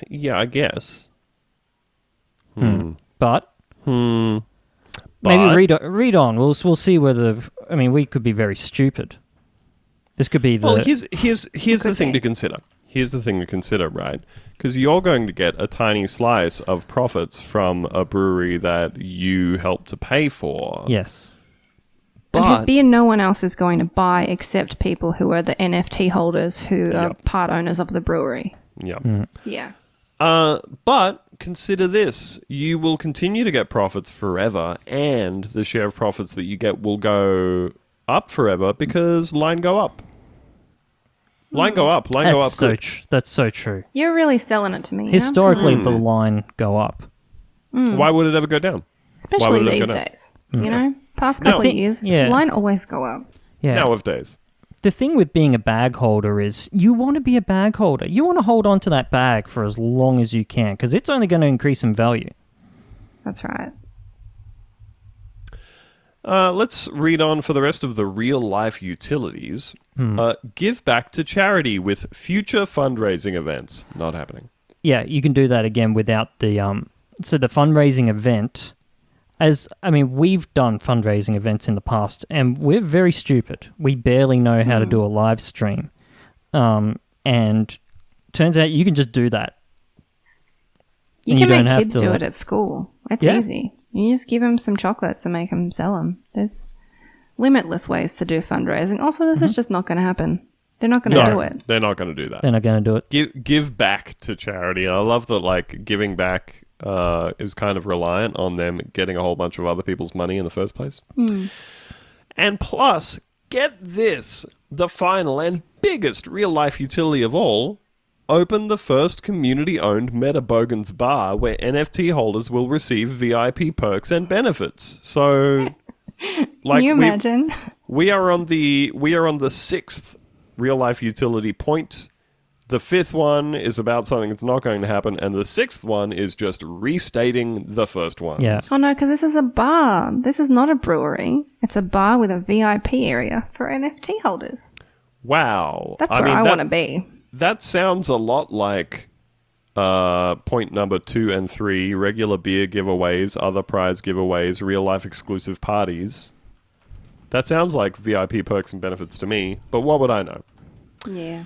Speaker 2: yeah, I guess. Hmm.
Speaker 1: But
Speaker 2: Hmm.
Speaker 1: maybe read read on. We'll we'll see whether. I mean, we could be very stupid. This could be the.
Speaker 2: Well, here's here's here's the thing
Speaker 3: be.
Speaker 2: to consider. Here's the thing to consider, right? Because you're going to get a tiny slice of profits from a brewery that you helped to pay for.
Speaker 1: yes.
Speaker 3: and whose
Speaker 2: but
Speaker 3: beer no one else is going to buy except people who are the NFT holders who are
Speaker 2: Yep.
Speaker 3: part owners of the brewery.
Speaker 2: yeah.
Speaker 3: Yeah.
Speaker 2: Uh, but consider this: you will continue to get profits forever, and the share of profits that you get will go up forever because line go up. Line go up. Line go up.
Speaker 1: That's so
Speaker 2: good.
Speaker 1: tr- that's so true.
Speaker 3: You're really selling it to me. now.
Speaker 1: Historically, the
Speaker 2: Hmm.
Speaker 1: line go up.
Speaker 2: Why would it ever go down?
Speaker 3: Especially
Speaker 2: would it
Speaker 3: these
Speaker 2: go down?
Speaker 3: days. You know? Past couple
Speaker 1: I
Speaker 3: of
Speaker 1: think-
Speaker 3: years,
Speaker 1: yeah.
Speaker 3: line always go up.
Speaker 1: Yeah.
Speaker 2: Nowadays.
Speaker 1: the thing with being a bag holder is you want to be a bag holder. You want to hold on to that bag for as long as you can because it's only going to increase in value.
Speaker 3: That's right.
Speaker 2: Uh, let's read on for the rest of the real life utilities. Uh, give back to charity with future fundraising events. Not happening.
Speaker 1: Yeah, you can do that again without the um. So the fundraising event, as I mean, we've done fundraising events in the past, and we're very stupid. We barely know how to do a live stream, um, and turns out you can just do that.
Speaker 3: You
Speaker 1: And
Speaker 3: can
Speaker 1: you don't
Speaker 3: make
Speaker 1: have
Speaker 3: kids
Speaker 1: to-
Speaker 3: do it at school. It's
Speaker 1: Yeah.
Speaker 3: easy. You just give them some chocolates and make them sell them. There's limitless ways to do fundraising. Also, this is just not going to happen. They're not going to
Speaker 2: No,
Speaker 3: do it.
Speaker 2: they're not going to do that.
Speaker 1: They're not going to do it.
Speaker 2: Give give back to charity. I love that. Like giving back uh, it was kind of reliant on them getting a whole bunch of other people's money in the first place. And plus, get this: the final and biggest real life utility of all. Open the first community owned Meta Bogans bar where NFT holders will receive VIP perks and benefits. So, like,
Speaker 3: Can you imagine?
Speaker 2: we are on the we are on the sixth real life utility point. The fifth one is about something that's not going to happen, and the sixth one is just restating the first one.
Speaker 1: Yeah.
Speaker 3: Oh no, because this is a bar. This is not a brewery. It's a bar with a VIP area for NFT holders.
Speaker 2: Wow.
Speaker 3: That's
Speaker 2: I
Speaker 3: where
Speaker 2: mean,
Speaker 3: I
Speaker 2: that-
Speaker 3: want to be.
Speaker 2: That sounds a lot like uh, point number two and three regular beer giveaways, other prize giveaways, real life exclusive parties. That sounds like VIP perks and benefits to me, but what would I know?
Speaker 3: Yeah.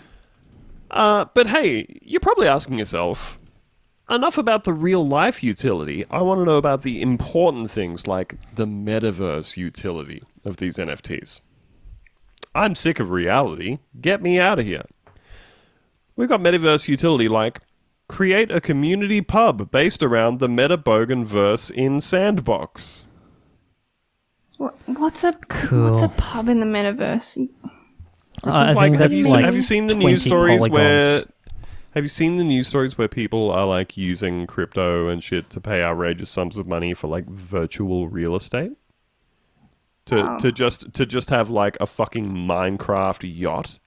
Speaker 2: Uh, but hey, you're probably asking yourself enough about the real life utility. I want to know about the important things like the metaverse utility of these NFTs. I'm sick of reality. Get me out of here. We've got metaverse utility like create a community pub based around the Metabogan verse in Sandbox.
Speaker 3: What, what's a
Speaker 1: Cool.
Speaker 3: what's a pub in the metaverse?
Speaker 2: This
Speaker 1: I
Speaker 2: is
Speaker 1: think
Speaker 2: like, have you,
Speaker 3: like
Speaker 2: have you seen the news stories where have you seen the news stories where people are like using crypto and shit to pay outrageous sums of money for like virtual real estate? To
Speaker 3: Wow.
Speaker 2: to just to just have like a fucking Minecraft yacht?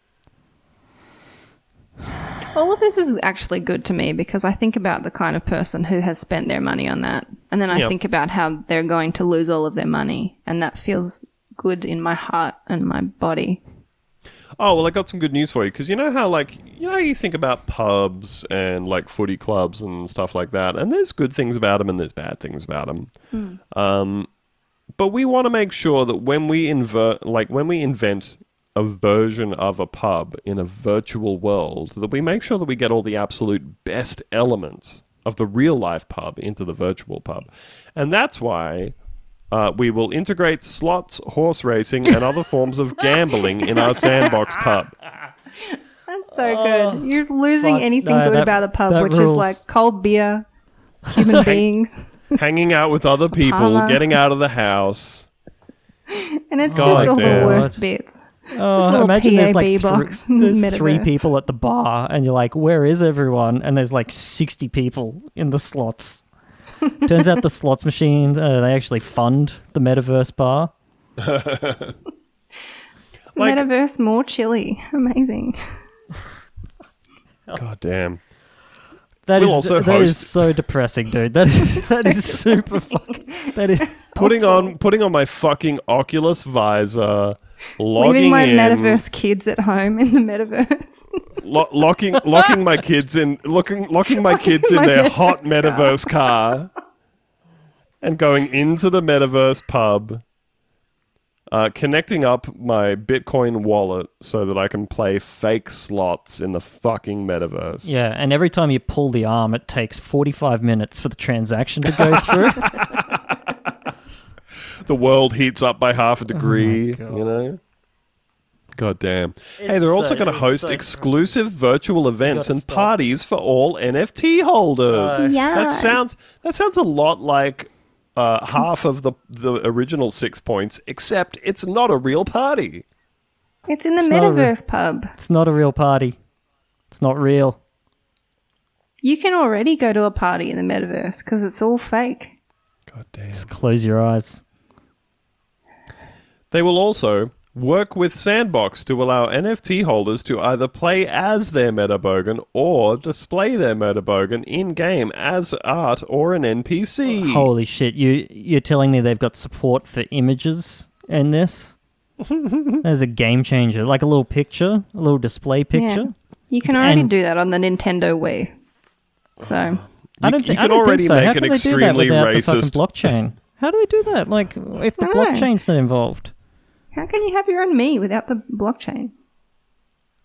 Speaker 3: All of this is actually good to me because I think about the kind of person who has spent their money on that. And then I
Speaker 2: Yep.
Speaker 3: think about how they're going to lose all of their money. And that feels good in my heart and my body.
Speaker 2: Oh well, I got some good news for you because you know how like you know how you think about pubs and like footy clubs and stuff like that, and there's good things about them and there's bad things about them. Um, but we want to make sure that when we invert, like when we invent a version of a pub in a virtual world, that we make sure that we get all the absolute best elements of the real life pub into the virtual pub, and that's why uh, we will integrate slots, horse racing, and other forms of gambling in our sandbox pub.
Speaker 3: That's so good. You're losing
Speaker 1: fuck,
Speaker 3: anything
Speaker 1: no,
Speaker 3: good
Speaker 1: that-
Speaker 3: about the pub,
Speaker 1: that
Speaker 3: which is like cold beer, human beings.
Speaker 2: Hanging out with other people,
Speaker 3: Parma.
Speaker 2: getting out of the house.
Speaker 3: And it's
Speaker 2: God
Speaker 3: just all
Speaker 2: damn.
Speaker 3: the worst bits.
Speaker 1: Oh,
Speaker 3: a little
Speaker 1: imagine there's like
Speaker 3: box in the
Speaker 1: there's three people at the bar, and you're like, "Where is everyone?" And there's like sixty people in the slots. Turns out the slots machine uh, they actually fund the metaverse bar.
Speaker 2: Like-
Speaker 3: metaverse more chilly. Amazing.
Speaker 2: God damn.
Speaker 1: That
Speaker 2: We'll
Speaker 1: is
Speaker 2: also
Speaker 1: that is
Speaker 2: host-
Speaker 1: so depressing, dude. That is that is super fucking. That is
Speaker 2: Putting on putting on my fucking Oculus visor, logging
Speaker 3: Leaving my
Speaker 2: in,
Speaker 3: metaverse kids at home in the metaverse.
Speaker 2: lo- locking locking my kids in, looking locking my kids in
Speaker 3: my
Speaker 2: their hot
Speaker 3: metaverse
Speaker 2: metaverse car, and going into the metaverse pub, uh, connecting up my Bitcoin wallet so that I can play fake slots in the fucking metaverse.
Speaker 1: yeah. And every time you pull the arm, it takes forty five minutes for the transaction to go through.
Speaker 2: the world heats up by half a degree.
Speaker 1: Oh
Speaker 2: you know. God damn. hey, they're also
Speaker 1: so-
Speaker 2: going to host
Speaker 1: so
Speaker 2: exclusive virtual events and
Speaker 1: stop.
Speaker 2: parties for all NFT holders.
Speaker 1: Uh,
Speaker 3: Yeah.
Speaker 2: That sounds that sounds a lot like uh, half of the the original six points, except it's not a real party.
Speaker 3: It's in the
Speaker 1: It's not a re-
Speaker 3: metaverse pub.
Speaker 1: It's not a real party. It's not real.
Speaker 3: You can already go to a party in the metaverse because it's all fake.
Speaker 2: God damn.
Speaker 1: Just close your eyes.
Speaker 2: They will also work with Sandbox to allow NFT holders to either play as their Metabogan or display their Metabogan in game as art or an NPC.
Speaker 1: Holy shit! You you're telling me they've got support for images in this? There's a game changer, like a little picture, a little display picture.
Speaker 3: You can already
Speaker 1: And-
Speaker 3: do that on the Nintendo Wii. So
Speaker 1: I don't
Speaker 2: you
Speaker 1: think
Speaker 2: can
Speaker 1: I don't
Speaker 2: already
Speaker 1: think so.
Speaker 2: make
Speaker 1: How
Speaker 2: an
Speaker 1: can they do that
Speaker 2: extremely
Speaker 1: without the fucking
Speaker 2: racist-
Speaker 1: blockchain? How do they do that? Like, if the
Speaker 3: I don't know.
Speaker 1: blockchain's not involved,
Speaker 3: how can you have your own me without the blockchain?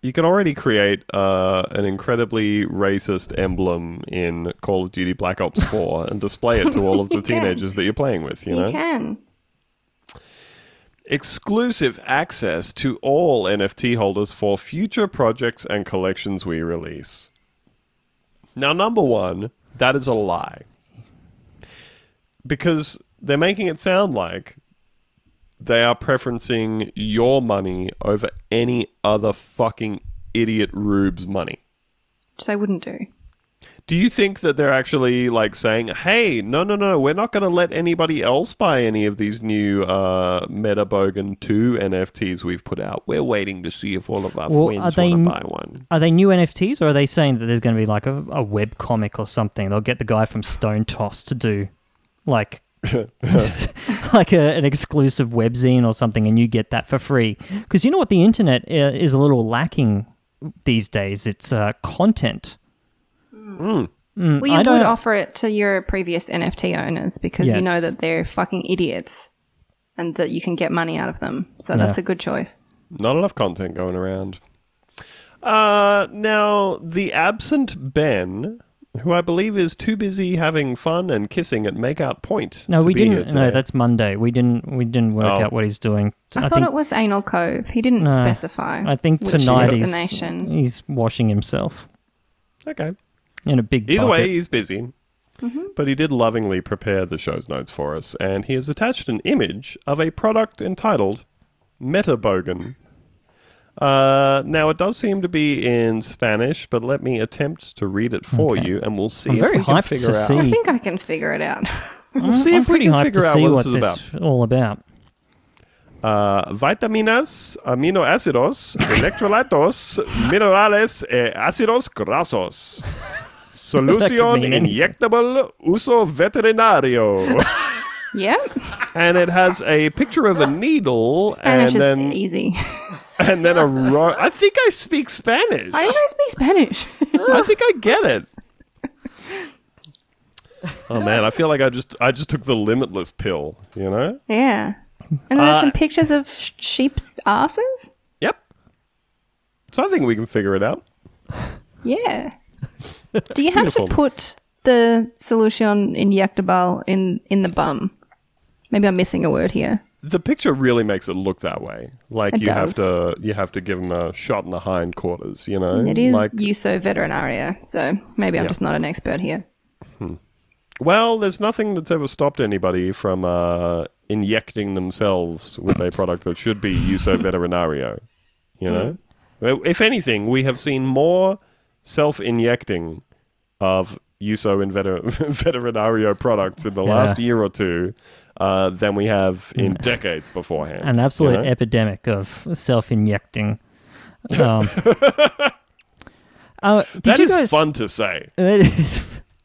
Speaker 2: You can already create uh, an incredibly racist emblem in Call of Duty Black Ops 4 and display it to all of the
Speaker 3: You
Speaker 2: teenagers that you're playing with, you
Speaker 3: You,
Speaker 2: know?
Speaker 3: can.
Speaker 2: Exclusive access to all NFT holders for future projects and collections we release. Now, number one, that is a lie. Because they're making it sound like they are preferencing your money over any other fucking idiot rube's money.
Speaker 3: Which they wouldn't do.
Speaker 2: Do you think that they're actually like saying, "Hey, no, no, no, we're not going to let anybody else buy any of these new uh, Meta Bogan two NFTs we've put out. We're waiting to see if all of our
Speaker 1: Well,
Speaker 2: friends
Speaker 1: are
Speaker 2: want
Speaker 1: they
Speaker 2: to buy one."
Speaker 1: are they new NFTs or are they saying that there's going to be like a, a web comic or something? They'll get the guy from Stone Toss to do like like a, an exclusive webzine or something, and you get that for free. Because you know what, the internet uh, is a little lacking these days. It's uh, content. Mm,
Speaker 3: Well, you
Speaker 1: I
Speaker 3: would
Speaker 1: don't-
Speaker 3: offer it to your previous NFT owners because you know that they're fucking idiots and that you can get money out of them. So that's a good choice.
Speaker 2: Not enough content going around. Uh, now, the absent Ben, who I believe is too busy having fun and kissing at Makeout Point.
Speaker 1: No,
Speaker 2: to
Speaker 1: we
Speaker 2: be
Speaker 1: didn't. No,
Speaker 2: today.
Speaker 1: that's Monday. We didn't. We didn't work
Speaker 2: Oh.
Speaker 1: out what he's doing.
Speaker 3: I, thought
Speaker 1: think.
Speaker 3: it was Anal Cove. He didn't
Speaker 1: No,
Speaker 3: specify.
Speaker 1: I think
Speaker 3: which
Speaker 1: tonight he's,
Speaker 3: destination.
Speaker 1: he's washing himself
Speaker 2: Okay.
Speaker 1: in a big.
Speaker 2: Either way, he's busy.
Speaker 3: Mm-hmm.
Speaker 2: But he did lovingly prepare the show's notes for us, and he has attached an image of a product entitled Metabogan. Uh, now, it does seem to be in Spanish, but let me attempt to read it for
Speaker 1: Okay.
Speaker 2: you, and we'll see
Speaker 1: I'm
Speaker 2: if
Speaker 1: very
Speaker 2: we can figure
Speaker 1: to
Speaker 2: out.
Speaker 3: I think I can figure it out.
Speaker 2: We'll see
Speaker 1: I'm
Speaker 2: if we
Speaker 1: pretty
Speaker 2: can
Speaker 1: hyped
Speaker 2: figure
Speaker 1: to
Speaker 2: out
Speaker 1: see
Speaker 2: what
Speaker 1: what
Speaker 2: this is about.
Speaker 1: all about.
Speaker 2: Uh, vitaminas, aminoácidos, electrolitos, minerales e ácidos grasos. Solución inyectable uso veterinario.
Speaker 3: yeah.
Speaker 2: and it has a picture of a needle
Speaker 3: Spanish
Speaker 2: and then
Speaker 3: is easy.
Speaker 2: And then a ro- I think I speak Spanish.
Speaker 3: I don't speak Spanish.
Speaker 2: I think I get it. Oh man, I feel like I just I just took the limitless pill, you know?
Speaker 3: yeah. And there's
Speaker 2: Uh,
Speaker 3: some pictures of sh- sheep's asses.
Speaker 2: Yep. So I think we can figure it out.
Speaker 3: Yeah. Do you have
Speaker 2: Beautiful.
Speaker 3: to put the solution injectable in in the bum? Maybe I'm missing a word here.
Speaker 2: The picture really makes it look that way. Like
Speaker 3: It
Speaker 2: you have to you have to give him a shot in the hindquarters, you know?
Speaker 3: It is
Speaker 2: like
Speaker 3: uso veterinario, so maybe I'm
Speaker 2: Yeah.
Speaker 3: just not an expert here.
Speaker 2: Well, there's nothing that's ever stopped anybody from uh, injecting themselves with a product that should be uso veterinario. You know, Well, if anything, we have seen more self-injecting of uso and veter- veterinario products in the
Speaker 1: Yeah.
Speaker 2: last year or two uh, than we have in decades beforehand.
Speaker 1: An absolute
Speaker 2: you know?
Speaker 1: epidemic of self-injecting. Um, uh,
Speaker 2: That is
Speaker 1: guys,
Speaker 2: fun to say.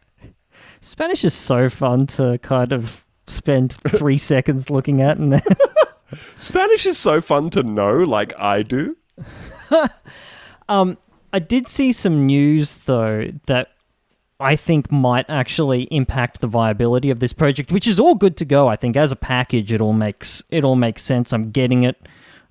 Speaker 1: Spanish is so fun to kind of spend three seconds looking at, and then
Speaker 2: Spanish is so fun to know, like I do.
Speaker 1: I did see some news though that I think might actually impact the viability of this project, which is all good to go. I think as a package, it all makes it all makes sense. I'm getting it.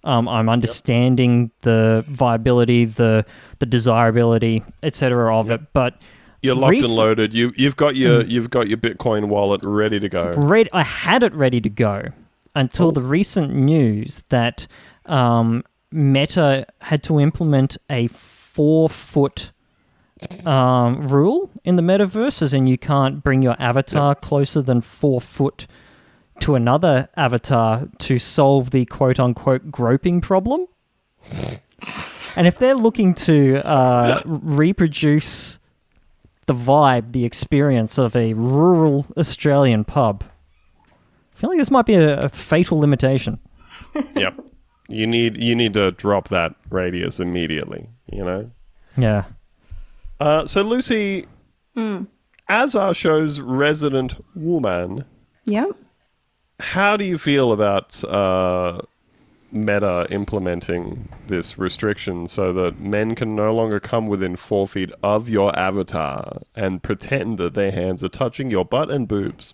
Speaker 1: Um, I'm understanding the viability, the the desirability, etc. of it. But
Speaker 2: You're locked
Speaker 1: Rec-
Speaker 2: and loaded. You you've got your
Speaker 1: Hmm.
Speaker 2: you've got your Bitcoin wallet ready to go.
Speaker 1: red, I had it ready to go until the recent news that um, Meta had to implement a four foot um, rule in the metaverse, as in you can't bring your avatar closer than four foot to another avatar to solve the quote unquote groping problem. and if they're looking to uh, reproduce the vibe, the experience of a rural Australian pub, I feel like this might be a, a fatal limitation.
Speaker 2: yep. You need you need to drop that radius immediately. You know.
Speaker 1: Yeah.
Speaker 2: Uh, so Lucy,
Speaker 3: Hmm.
Speaker 2: as our show's resident woman,
Speaker 3: Yep.
Speaker 2: how do you feel about uh, Meta implementing this restriction so that men can no longer come within four feet of your avatar and pretend that their hands are touching your butt and boobs?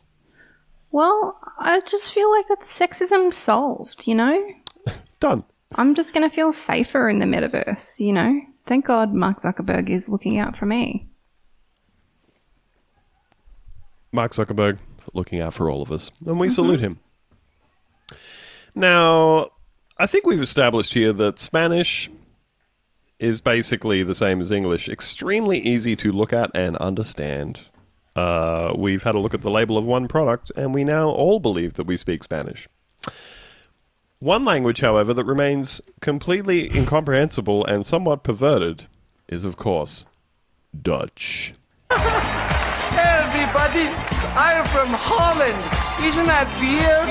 Speaker 3: Well, I just feel like that's sexism solved, you know?
Speaker 2: Done.
Speaker 3: I'm just going to feel safer in the metaverse, you know? Thank God Mark Zuckerberg is looking out for me.
Speaker 2: Mark Zuckerberg looking out for all of us, and we salute him. Now, I think we've established here that Spanish is basically the same as English, extremely easy to look at and understand. Uh, we've had a look at the label of one product, and we now all believe that we speak Spanish. One language, however, that remains completely incomprehensible and somewhat perverted is, of course, Dutch.
Speaker 5: Everybody, I'm from Holland. Isn't that beer?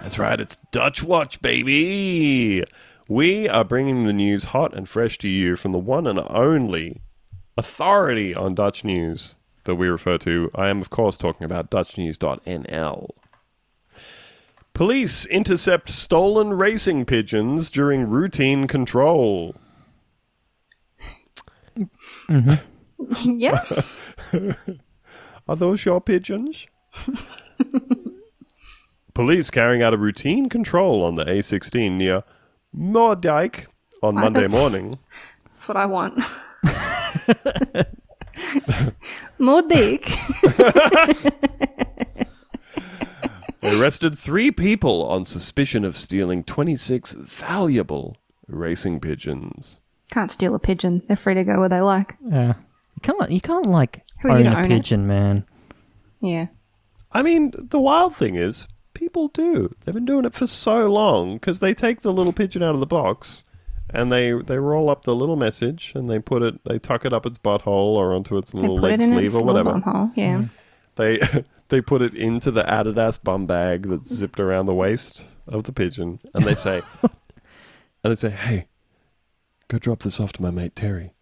Speaker 2: That's right, it's Dutch Watch, baby. We are bringing the news hot and fresh to you from the one and only authority on Dutch news, that we refer to, I am, of course, talking about DutchNews.nl. Police intercept stolen racing pigeons during routine control. Mm-hmm.
Speaker 3: yeah.
Speaker 2: Are those your pigeons? Police carrying out a routine control on the A16 near Moerdijk on
Speaker 3: Wow,
Speaker 2: Monday
Speaker 3: that's-
Speaker 2: morning.
Speaker 3: That's what I want. More dick.
Speaker 2: They arrested three people on suspicion of stealing 26 valuable racing pigeons.
Speaker 3: Can't steal a pigeon. They're free to go where they like.
Speaker 1: Yeah. You can't you can't like
Speaker 3: Who are you
Speaker 1: own
Speaker 3: to
Speaker 1: a
Speaker 3: own it?
Speaker 1: pigeon, man.
Speaker 3: Yeah.
Speaker 2: I mean, the wild thing is, people do. They've been doing it for so long because they take the little pigeon out of the box and they they roll up the little message and they put it, they tuck it up its butthole or onto its
Speaker 3: They
Speaker 2: little
Speaker 3: put
Speaker 2: leg
Speaker 3: it in
Speaker 2: sleeve
Speaker 3: its
Speaker 2: or
Speaker 3: little
Speaker 2: whatever.
Speaker 3: bumhole. Yeah. Mm-hmm.
Speaker 2: They they put it into the Adidas bum bag that's zipped around the waist of the pigeon, and they say, and they say, "Hey, go drop this off to my mate Terry."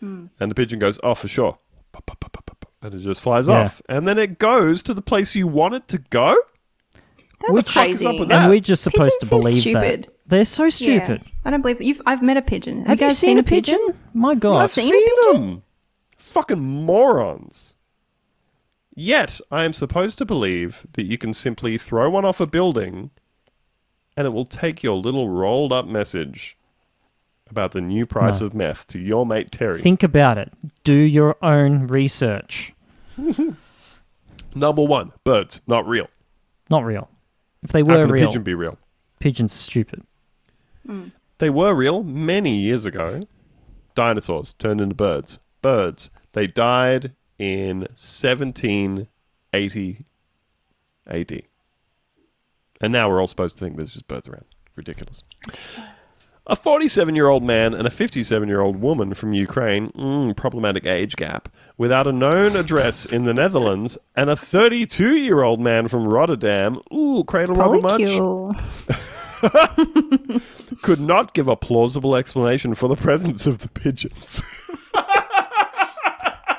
Speaker 2: Hmm. And the pigeon goes, "Oh, for sure," and it just flies
Speaker 1: Yeah.
Speaker 2: off, and then it goes to the place you want it to go.
Speaker 3: That's
Speaker 2: What fuck is
Speaker 3: crazy.
Speaker 2: up with that?
Speaker 1: And we're just supposed
Speaker 3: Pigeons
Speaker 1: to
Speaker 3: seem
Speaker 1: believe
Speaker 3: stupid.
Speaker 1: that. They're so stupid.
Speaker 3: Yeah. I don't believe you've. I've met a pigeon.
Speaker 1: Have you
Speaker 3: guys
Speaker 1: seen, a pigeon? My God.
Speaker 2: I've
Speaker 3: seen
Speaker 2: seen,
Speaker 3: a pigeon?
Speaker 2: them. Fucking morons. Yet I am supposed to believe that you can simply throw one off a building, and it will take your little rolled up message about the new price
Speaker 1: No.
Speaker 2: of meth to your mate Terry.
Speaker 1: Think about it. Do your own research.
Speaker 2: Number one, birds not real.
Speaker 1: Not real. If they
Speaker 2: How
Speaker 1: were
Speaker 2: can a
Speaker 1: real,
Speaker 2: pigeon be real?
Speaker 1: pigeons are stupid. Hmm.
Speaker 2: They were real many years ago. Dinosaurs turned into birds. Birds. They died in 1780 AD. And now we're all supposed to think there's just birds around. Ridiculous. A 47 year old man and a 57 year old woman from Ukraine, mm, problematic age gap, without a known address in the Netherlands, and a 32 year old man from Rotterdam, ooh, cradle robber much, could not give a plausible explanation for the presence of the pigeons.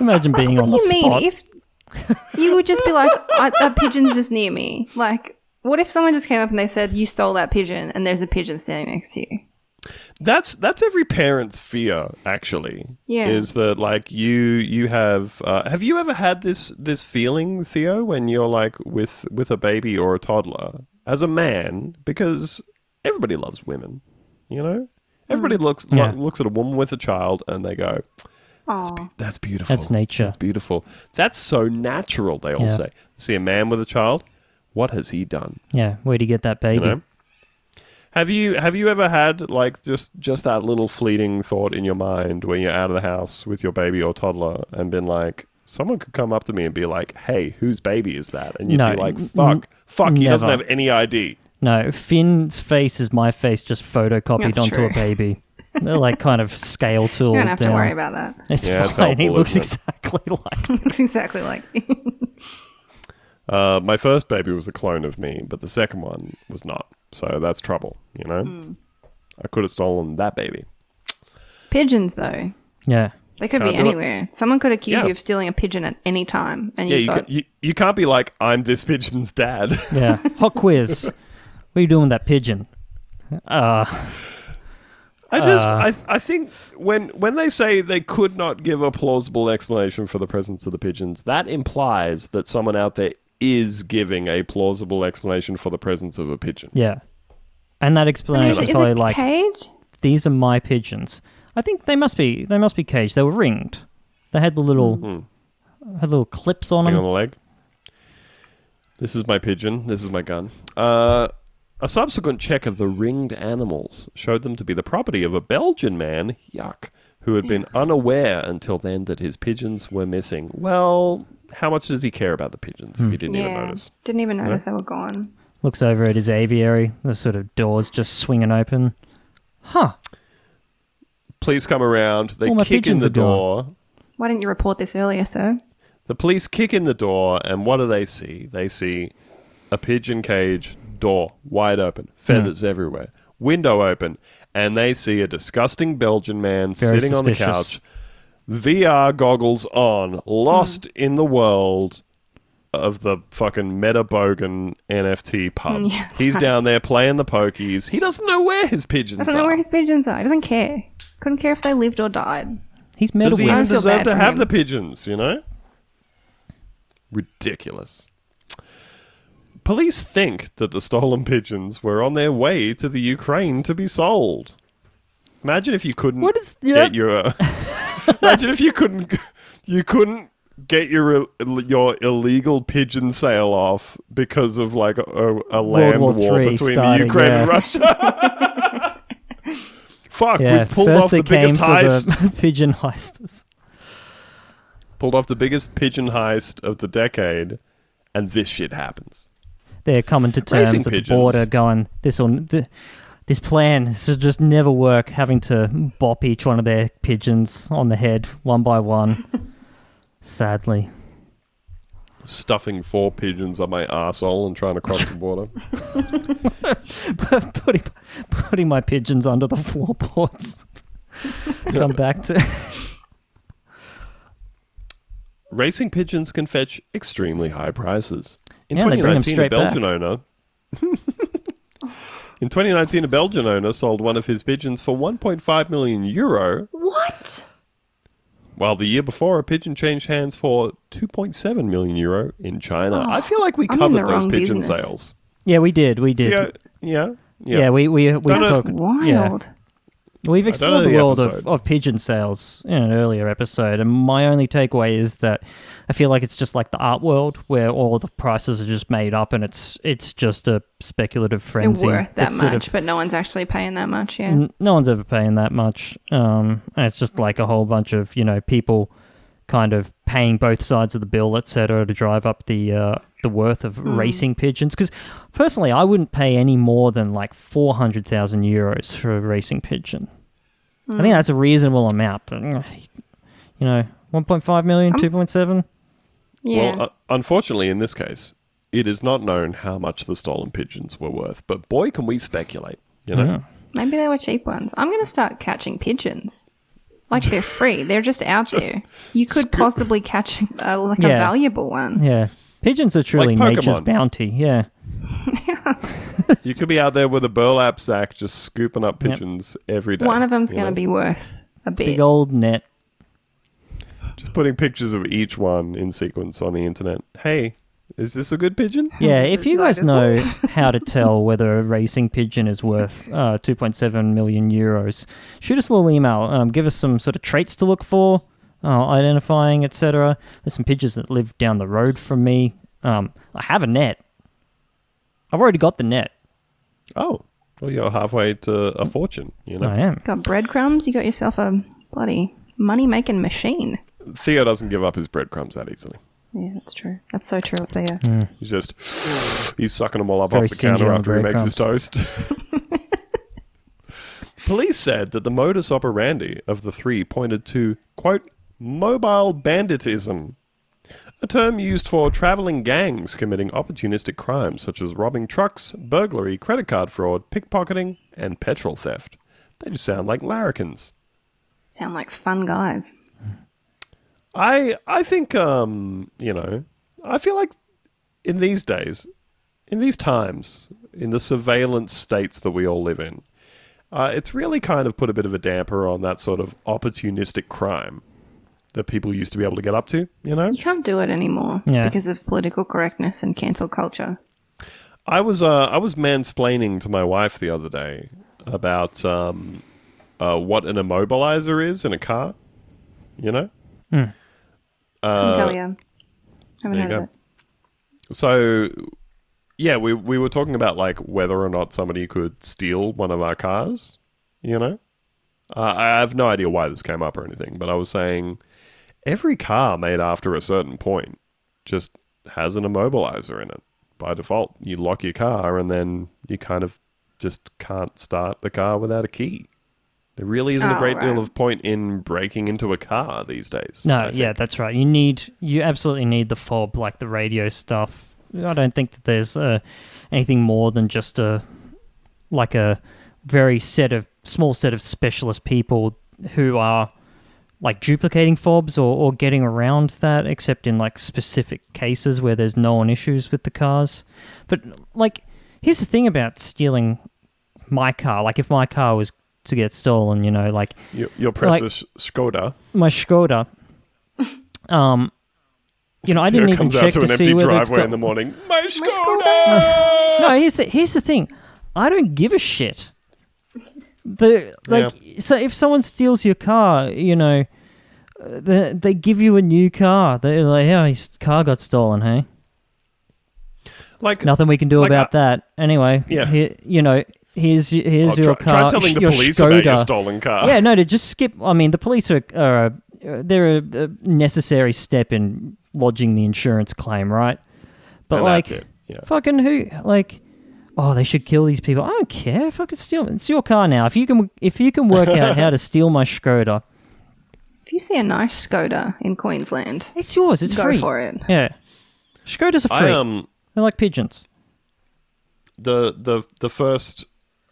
Speaker 1: Imagine being on the
Speaker 3: What do you
Speaker 1: spot.
Speaker 3: mean? If you would just be like, I, a pigeon's just near me. Like, what if someone just came up and they said you stole that pigeon, and there's a pigeon standing next to you?
Speaker 2: That's that's every parent's fear, actually.
Speaker 3: Yeah.
Speaker 2: Is that like you you have uh, have you ever had this this feeling, Theo, when you're like with with a baby or a toddler as a man, because everybody loves women, you know. Everybody looks lo- looks at a woman with a child and they go,
Speaker 3: Oh,
Speaker 2: "That's beautiful.
Speaker 1: That's nature.
Speaker 2: That's beautiful. That's so natural." They all
Speaker 1: Yeah.
Speaker 2: say. See a man with a child, what has he done?
Speaker 1: Yeah, where do you get that
Speaker 2: You
Speaker 1: baby?
Speaker 2: know? Have you have you ever had like just just that little fleeting thought in your mind when you're out of the house with your baby or toddler and been like, someone could come up to me and be like, "Hey, whose baby is that?" And you'd
Speaker 1: No,
Speaker 2: be like,
Speaker 1: n-
Speaker 2: "Fuck, fuck, he doesn't have any ID."
Speaker 1: No, Finn's face is my face just photocopied
Speaker 3: That's
Speaker 1: onto
Speaker 3: true.
Speaker 1: a baby. They're like kind of scale tool
Speaker 3: you don't have
Speaker 1: down.
Speaker 3: to worry about that.
Speaker 1: It's
Speaker 2: Yeah, it's
Speaker 1: fine. he
Speaker 2: helpful,
Speaker 1: looks
Speaker 2: isn't it?
Speaker 1: exactly like.
Speaker 3: Looks exactly like me.
Speaker 2: Uh, my first baby was a clone of me, but the second one was not. So that's trouble, you know.
Speaker 3: Hmm.
Speaker 2: I could have stolen that baby.
Speaker 3: Pigeons, though,
Speaker 1: Yeah,
Speaker 3: they could
Speaker 2: Can't
Speaker 3: be
Speaker 2: do it.
Speaker 3: anywhere. Someone could accuse
Speaker 2: Yeah.
Speaker 3: you of stealing a pigeon at any time, and
Speaker 2: Yeah,
Speaker 3: you've
Speaker 2: you,
Speaker 3: got
Speaker 2: ca- you you can't be like, "I'm this pigeon's dad."
Speaker 1: yeah. Hot quiz. What are you doing with that pigeon? Uh,
Speaker 2: I just,
Speaker 1: Uh.
Speaker 2: I, I think when when they say they could not give a plausible explanation for the presence of the pigeons, that implies that someone out there is giving a plausible explanation for the presence of a pigeon.
Speaker 1: yeah. And that explanation
Speaker 3: is,
Speaker 1: is probably
Speaker 3: it
Speaker 1: like,
Speaker 3: caged?
Speaker 1: these are my pigeons. I think they must be. They must be caged. They were ringed. They had the little,
Speaker 2: Hmm.
Speaker 1: had little clips on
Speaker 2: Thing on
Speaker 1: them.
Speaker 2: the leg. This is my pigeon. This is my gun. Uh, a subsequent check of the ringed animals showed them to be the property of a Belgian man, yuck, who had been hmm. unaware until then that his pigeons were missing. Well, how much does he care about the pigeons if he hmm. didn't even
Speaker 3: Yeah,
Speaker 2: notice?
Speaker 3: didn't even notice they were gone.
Speaker 1: Looks over at his aviary. The sort of doors just swinging open. Huh.
Speaker 2: Police come around. They
Speaker 1: All my
Speaker 2: kick in
Speaker 1: pigeons
Speaker 2: the
Speaker 1: are gone.
Speaker 2: door.
Speaker 3: Why didn't you report this earlier, sir?
Speaker 2: The police kick in the door, and what do they see? They see a pigeon cage, door wide open, feathers
Speaker 1: Hmm.
Speaker 2: everywhere, window open, and they see a disgusting Belgian man
Speaker 1: Very
Speaker 2: sitting on the couch VR goggles on, lost in the world of the fucking Metabogan NFT pub.
Speaker 3: Mm, yeah,
Speaker 2: He's
Speaker 3: right.
Speaker 2: down there playing the pokies. He doesn't know where his pigeons
Speaker 3: Doesn't
Speaker 2: are.
Speaker 3: know where his pigeons are. He doesn't care. Couldn't care if they lived or died.
Speaker 1: He's meta
Speaker 2: Does he even deserve to have
Speaker 3: him.
Speaker 2: the pigeons, you know? Ridiculous. Police think that the stolen pigeons were on their way to the Ukraine to be sold. Imagine if you couldn't
Speaker 1: What is- yeah.
Speaker 2: get your uh, Imagine if you couldn't you couldn't get your your illegal pigeon sale off because of like a, a land
Speaker 1: War
Speaker 2: war, between
Speaker 1: starting,
Speaker 2: the Ukraine and. Russia. Fuck,
Speaker 1: Yeah,
Speaker 2: we've pulled off the biggest heist.
Speaker 1: the pigeon heisters.
Speaker 2: pulled off the biggest pigeon heist of the decade, and this shit happens.
Speaker 1: They're coming to
Speaker 2: Racing
Speaker 1: terms at the border, going this on th- this plan should just never work. Having to bop each one of their pigeons on the head one by one. Sadly,
Speaker 2: Stuffing four pigeons on my arsehole and trying to cross the border.
Speaker 1: putting putting my pigeons under the floorboards. Come back to
Speaker 2: Racing pigeons can fetch extremely high prices. In
Speaker 1: Yeah, they bring 'em
Speaker 2: 2019, a
Speaker 1: straight back.
Speaker 2: Belgian owner. In 2019, a Belgian owner sold one of his pigeons for 1.5 million euro,
Speaker 3: What?
Speaker 2: while the year before, a pigeon changed hands for 2.7 million euro in China. Oh, I feel like we
Speaker 3: I'm
Speaker 2: covered those pigeon
Speaker 3: business.
Speaker 2: sales.
Speaker 1: yeah, we did, we did.
Speaker 2: Yeah, yeah,
Speaker 1: Yeah,
Speaker 2: yeah.
Speaker 1: we we we've
Speaker 2: know-
Speaker 1: talked. Yeah.
Speaker 3: Wild.
Speaker 1: We've explored the
Speaker 2: the
Speaker 1: world of,
Speaker 2: episode.
Speaker 1: of pigeon sales in an earlier episode, and my only takeaway is that I feel like it's just like the art world where all the prices are just made up, and it's it's just a speculative
Speaker 3: They're
Speaker 1: frenzy.
Speaker 3: worth that
Speaker 1: that's sort
Speaker 3: much,
Speaker 1: of-
Speaker 3: but no one's actually paying that much. Yeah.
Speaker 1: n- no one's ever paying that much, um, and it's just like a whole bunch of you know people kind of paying both sides of the bill, etc., to drive up the uh, the worth of racing pigeons. Because personally, I wouldn't pay any more than like four hundred thousand euros for a racing pigeon. I think that's a reasonable amount, but you know, 1.5 million, 2.7.
Speaker 3: Yeah.
Speaker 2: Well, uh, unfortunately, in this case, it is not known how much the stolen pigeons were worth. But boy, can we speculate. You know,
Speaker 1: Yeah.
Speaker 3: Maybe they were cheap ones. I'm going to start catching pigeons. Like they're free. They're just out there. You could
Speaker 2: scoop-
Speaker 3: possibly catch uh, like a valuable one.
Speaker 1: Yeah. Pigeons are truly
Speaker 2: Like
Speaker 1: nature's
Speaker 2: Pokemon.
Speaker 1: bounty. Yeah.
Speaker 2: you could be out there with a burlap sack just scooping up pigeons every day.
Speaker 3: One of them's
Speaker 2: you
Speaker 3: going to
Speaker 2: know?
Speaker 3: be worth a bit.
Speaker 1: Big old net.
Speaker 2: just putting pictures of each one in sequence on the internet. Hey, is this a good pigeon?
Speaker 1: Yeah, if you guys know how to tell whether a racing pigeon is worth uh, 2.7 million euros, shoot us a little email. Um, give us some sort of traits to look for, uh, identifying, etc. There's some pigeons that live down the road from me. Um, I have a net. I've already got the net.
Speaker 2: Oh, well, you're halfway to a fortune. You know,
Speaker 1: I am.
Speaker 3: Got breadcrumbs. You got yourself a bloody money making machine.
Speaker 2: Theo doesn't give up his breadcrumbs that easily.
Speaker 3: Yeah, that's true. That's so true, Theo. Mm.
Speaker 2: He's just he's sucking them all up
Speaker 1: Very
Speaker 2: off the
Speaker 1: stingy
Speaker 2: counter after he makes his toast. Police said that the modus operandi of the three pointed to quote mobile banditism, a term used for traveling gangs committing opportunistic crimes such as robbing trucks, burglary, credit card fraud, pickpocketing, and petrol theft. They just sound like larrikins.
Speaker 3: Sound like fun guys.
Speaker 2: I I think um you know I feel like in these days, in these times, in the surveillance states that we all live in, uh, it's really kind of put a bit of a damper on that sort of opportunistic crime that people used to be able to get up to. You know,
Speaker 3: You can't do it anymore
Speaker 1: Yeah.
Speaker 3: because of political correctness and cancel culture.
Speaker 2: I was uh, I was mansplaining to my wife the other day about um, uh, what an immobilizer is in a car. You know.
Speaker 3: I can tell you. Haven't
Speaker 2: Uh,
Speaker 3: heard
Speaker 2: go.
Speaker 3: of it.
Speaker 2: So, yeah, we we were talking about like whether or not somebody could steal one of our cars. You know, uh, I have no idea why this came up or anything, but I was saying every car made after a certain point just has an immobilizer in it by default. You lock your car and then you kind of just can't start the car without a key. There really isn't a
Speaker 3: Oh,
Speaker 2: great deal of point in breaking into a car these days.
Speaker 1: No, yeah, that's right. You need, you absolutely need the fob, like the radio stuff. I don't think that there's uh, anything more than just a, like a very set of small set of specialist people who are like duplicating fobs or, or getting around that, except in like specific cases where there's known issues with the cars. But like, here's the thing about stealing my car. Like, if my car was to get stolen, you know, like
Speaker 2: Your, your press
Speaker 1: Like-
Speaker 2: Skoda.
Speaker 1: my Skoda, um, you know, I didn't
Speaker 2: it
Speaker 1: even
Speaker 2: comes out
Speaker 1: check
Speaker 2: to
Speaker 1: to
Speaker 2: an
Speaker 1: see whether it's
Speaker 2: driveway
Speaker 1: got
Speaker 2: in the morning. My Skoda!
Speaker 1: no, here's the here's the thing. I don't give a shit. The like so if someone steals your car, you know, uh, they they give you a new car. They're like, "Yeah, his car got stolen, hey."
Speaker 2: Like,
Speaker 1: Nothing we can do
Speaker 2: Like,
Speaker 1: about
Speaker 2: I-
Speaker 1: that. Anyway,
Speaker 2: Yeah.
Speaker 1: here, you know, here's y- here's
Speaker 2: oh,
Speaker 1: your
Speaker 2: try, try
Speaker 1: car.
Speaker 2: telling the
Speaker 1: your
Speaker 2: police
Speaker 1: Skoda.
Speaker 2: about your stolen car.
Speaker 1: Yeah, no, to just skip. I mean, the police are, are a, they're a, a necessary step in lodging the insurance claim, right? But
Speaker 2: And
Speaker 1: like,
Speaker 2: that's it. Yeah.
Speaker 1: fucking who? Like, oh, they should kill these people. I don't care. Fucking steal. It's your car now. If you can, if you can work out how to steal my Skoda,
Speaker 3: If you see a nice Skoda in Queensland,
Speaker 1: it's yours. It's
Speaker 3: go
Speaker 1: free.
Speaker 3: for it.
Speaker 1: Yeah, Skodas are free.
Speaker 2: I um
Speaker 1: They're like pigeons.
Speaker 2: the the the first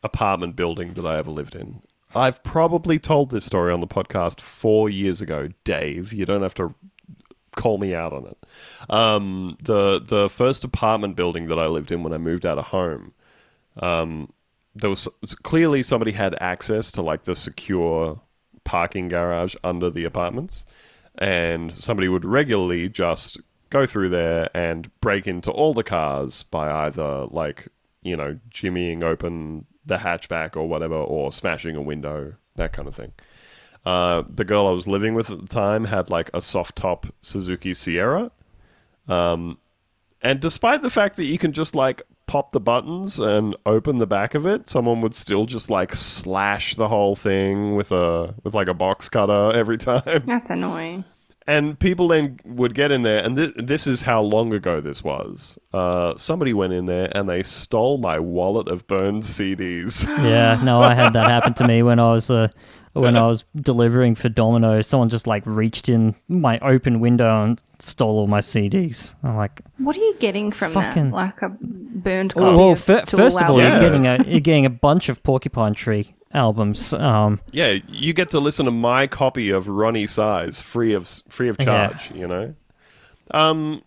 Speaker 2: apartment building that I ever lived in. I've probably told this story on the podcast four years ago, Dave. You don't have to call me out on it. Um, the the first apartment building that I lived in when I moved out of home, um, there was clearly somebody had access to like the secure parking garage under the apartments, and somebody would regularly just go through there and break into all the cars by either like you know jimmying open the hatchback or whatever, or smashing a window, that kind of thing. Uh, the girl I was living with at the time had like a soft top Suzuki Sierra. Um, and despite the fact that you can just like pop the buttons and open the back of it, someone would still just like slash the whole thing with a with like a box cutter every time.
Speaker 3: That's annoying.
Speaker 2: And people then would get in there, and th- this is how long ago this was. Uh, somebody went in there and they stole my wallet of burned CDs.
Speaker 1: Yeah, no, I had that happen to me when I was uh, when I was delivering for Domino's. Someone just like reached in my open window and stole all my CDs. I'm like,
Speaker 3: What are you getting from
Speaker 1: Fucking-
Speaker 3: that? Like a burned copy
Speaker 1: well,
Speaker 3: of
Speaker 1: fir-
Speaker 3: Tool
Speaker 1: first of all.
Speaker 2: Yeah.
Speaker 1: you're getting a you're getting a bunch of Porcupine Tree albums. Um,
Speaker 2: yeah, you get to listen to my copy of Roni Size free of free of
Speaker 1: Yeah.
Speaker 2: charge. You know. Um,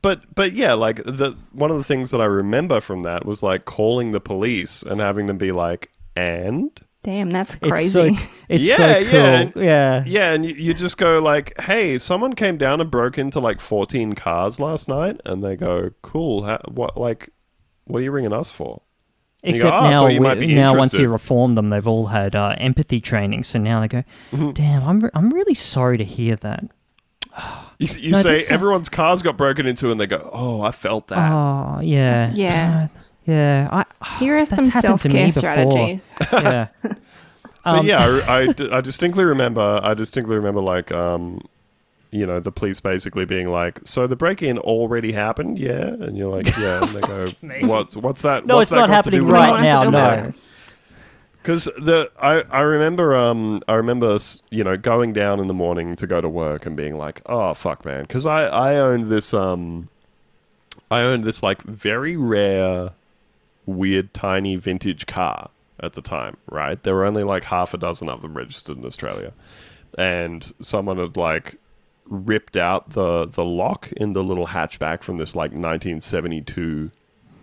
Speaker 2: but but yeah, like the one of the things that I remember from that was like calling the police and having them be like, and
Speaker 3: Damn, that's
Speaker 1: it's
Speaker 3: crazy.
Speaker 1: so it's
Speaker 2: Yeah,
Speaker 1: so
Speaker 2: yeah,
Speaker 1: cool.
Speaker 2: and-
Speaker 1: Yeah,
Speaker 2: Yeah, and you, you just go like, "Hey, someone came down and broke into like 14 cars last night," and they go, "Cool, ha- what like, what are you ringing us for?" And you go,
Speaker 1: Except
Speaker 2: "Oh,
Speaker 1: now, we- now once you reform them, they've all had uh, empathy training. So now they go,
Speaker 2: Mm-hmm.
Speaker 1: "Damn, I'm re- I'm really sorry to hear that."
Speaker 2: You, you
Speaker 1: No,
Speaker 2: say
Speaker 1: that's a-
Speaker 2: everyone's cars got broken into, and they go, "Oh, I felt that."
Speaker 1: Oh yeah,
Speaker 3: Yeah.
Speaker 1: Uh, yeah. I
Speaker 3: Here are
Speaker 1: that's
Speaker 3: some self care strategies.
Speaker 1: yeah.
Speaker 2: but
Speaker 1: Um,
Speaker 2: yeah, I distinctly remember. I distinctly remember like, um, you know, the police basically being like, "So the break-in already happened, yeah?" And you're like, "Yeah." And they go, "What's what's that?"
Speaker 1: No,
Speaker 2: what's
Speaker 1: it's not
Speaker 2: that got to do
Speaker 1: happening right now.
Speaker 3: Don't
Speaker 1: No.
Speaker 2: Because the I, I remember um I remember you know going down in the morning to go to work and being like oh fuck man because I I owned this um I owned this like very rare weird tiny vintage car at the time right there were only like half a dozen of them registered in Australia and someone had like ripped out the the lock in the little hatchback from this like 1972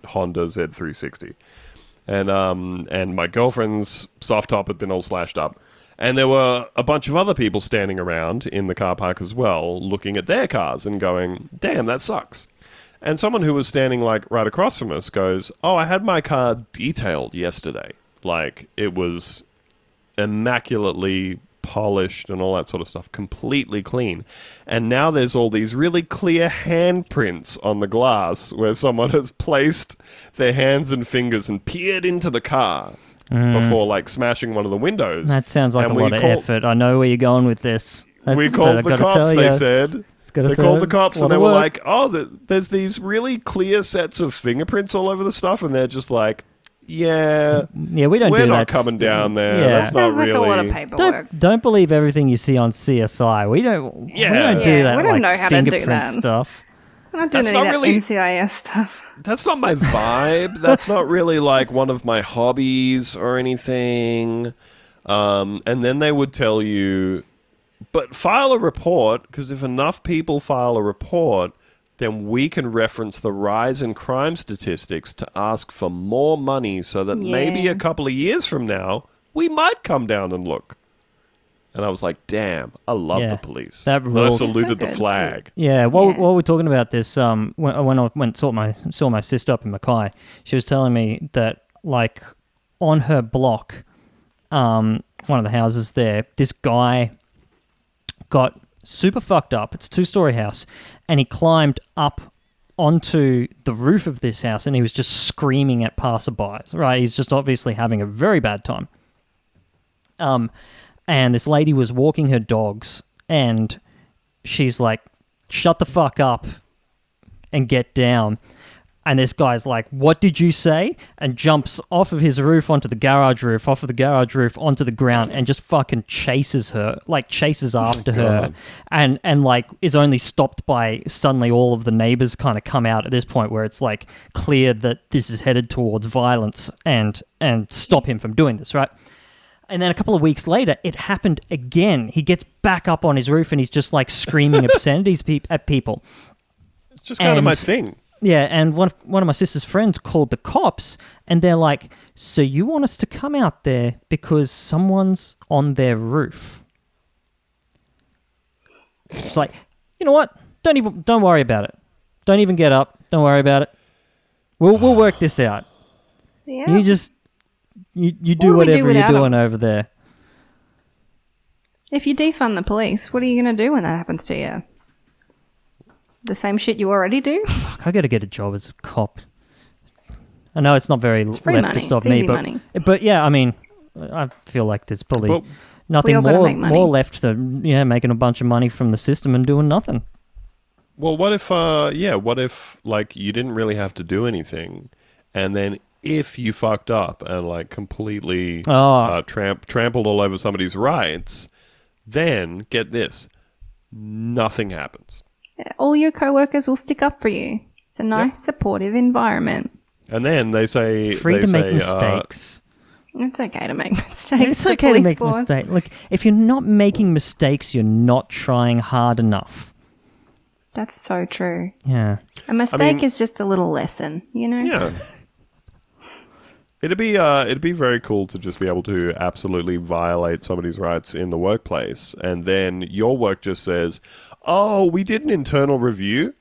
Speaker 2: Honda Z360 and um and my girlfriend's soft top had been all slashed up. And there were a bunch of other people standing around in the car park as well looking at their cars and going damn that sucks. And someone who was standing like right across from us goes oh i had my car detailed yesterday. Like it was immaculately polished and all that sort of stuff, completely clean. And now there's all these really clear handprints on the glass where someone has placed their hands and fingers and peered into the car mm. before like smashing one of the windows.
Speaker 1: That sounds like
Speaker 2: And
Speaker 1: a lot of
Speaker 2: call-
Speaker 1: effort. I know where you're going with this. That's,
Speaker 2: we called the cops, they said. They called the cops and they were
Speaker 1: work.
Speaker 2: like, oh, the, there's these really clear sets of fingerprints all over the stuff. And they're just like, yeah,
Speaker 1: yeah, we don't
Speaker 2: we're
Speaker 1: do
Speaker 2: not
Speaker 1: that.
Speaker 2: coming down there.
Speaker 1: Yeah.
Speaker 2: That's not
Speaker 3: Sounds like
Speaker 2: really.
Speaker 3: a lot of paperwork.
Speaker 1: Don't don't believe everything you see on CSI. We don't.
Speaker 2: Yeah, we
Speaker 1: don't do
Speaker 3: Yeah,
Speaker 1: that.
Speaker 3: we don't
Speaker 1: like,
Speaker 3: know how to do that.
Speaker 1: stuff.
Speaker 3: I'm not doing
Speaker 2: That's
Speaker 3: any of
Speaker 2: not
Speaker 3: that
Speaker 2: really-
Speaker 3: NCIS stuff.
Speaker 2: That's not my vibe. That's not really like one of my hobbies or anything. Um, and then they would tell you, but file a report because if enough people file a report, then we can reference the rise in crime statistics to ask for more money so that maybe a couple of years from now we might come down and look. And I was like, damn, I love
Speaker 1: Yeah,
Speaker 2: the police.
Speaker 1: that
Speaker 2: And I saluted
Speaker 3: So
Speaker 2: the flag.
Speaker 1: Yeah, while,
Speaker 3: Yeah.
Speaker 1: while we're talking about this, um, when, when I went saw my saw my sister up in Mackay, she was telling me that like on her block, um, one of the houses there, this guy got super fucked up. It's a two story house, and he climbed up onto the roof of this house, and he was just screaming at passerbys. Right, he's just obviously having a very bad time. Um, and this lady was walking her dogs, and she's like, "Shut the fuck up and get down." And this guy's like, "What did you say?" and jumps off of his roof onto the garage roof, off of the garage roof onto the ground, and just fucking chases her, like chases oh after her, and and like is only stopped by suddenly all of the neighbors kind of come out at this point where it's like clear that this is headed towards violence and and stop him from doing this, right? And then a couple of weeks later, it happened again. He gets back up on his roof and he's just like screaming obscenities peop at people.
Speaker 2: It's just kind of my thing.
Speaker 1: Yeah, and one of, one of my sister's friends called the cops, and they're like, "So you want us to come out there because someone's on their roof?" It's like, you know what? Don't even don't worry about it. Don't even get up. Don't worry about it. We'll we'll work this out.
Speaker 3: Yeah.
Speaker 1: You just you you do
Speaker 3: do we do
Speaker 1: whatever you're doing over there.
Speaker 3: if you defund the police, what are you going to do when that happens to you? The same shit you already do?
Speaker 1: Fuck, I got to get a job as a cop. I know it's not very
Speaker 3: free
Speaker 1: leftist
Speaker 3: money.
Speaker 1: of
Speaker 3: It's
Speaker 1: me,
Speaker 3: easy
Speaker 1: but
Speaker 3: money.
Speaker 1: but yeah, I mean, I feel like there's probably
Speaker 2: But-
Speaker 1: nothing more more left than yeah making a bunch of money from the system and doing nothing.
Speaker 2: Well, what if, uh, yeah, what if, like, you didn't really have to do anything, and then if you fucked up and, like, completely
Speaker 1: Oh.
Speaker 2: uh, tramp- trampled all over somebody's rights, then, get this, nothing happens.
Speaker 3: All your coworkers will stick up for you. It's a nice, supportive environment.
Speaker 2: And then they say...
Speaker 1: Free
Speaker 2: they
Speaker 1: to make
Speaker 2: say, uh,
Speaker 1: mistakes.
Speaker 3: It's okay to make mistakes.
Speaker 1: it's okay to make mistakes. Look, if you're not making mistakes, you're not trying hard enough.
Speaker 3: That's so true.
Speaker 1: Yeah.
Speaker 3: A mistake
Speaker 2: mean-
Speaker 3: is just a little lesson, you know?
Speaker 2: Yeah. It'd be uh, it'd be very cool to just be able to absolutely violate somebody's rights in the workplace, and then your work just says, "Oh, we did an internal review,"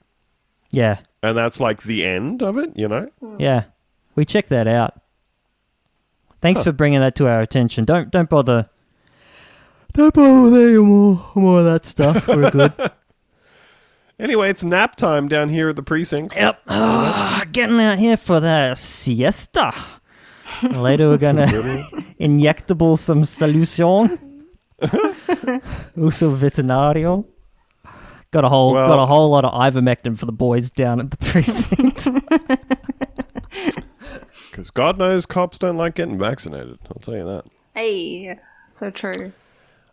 Speaker 1: Yeah.
Speaker 2: and that's like the end of it. You know?
Speaker 1: Yeah. We checked that out. Thanks for bringing that to our attention. Don't don't bother. Don't bother with any more more of that stuff. We're good.
Speaker 2: Anyway, it's nap time down here at the precinct.
Speaker 1: Yep. Ah, getting out here for the siesta. Later we're gonna injectable some solution. Uso veterinario. Got a whole
Speaker 2: Well-
Speaker 1: got a whole lot of ivermectin for the boys down at the precinct.
Speaker 2: Because God knows cops don't like getting vaccinated. I'll tell you that.
Speaker 3: Hey, so true.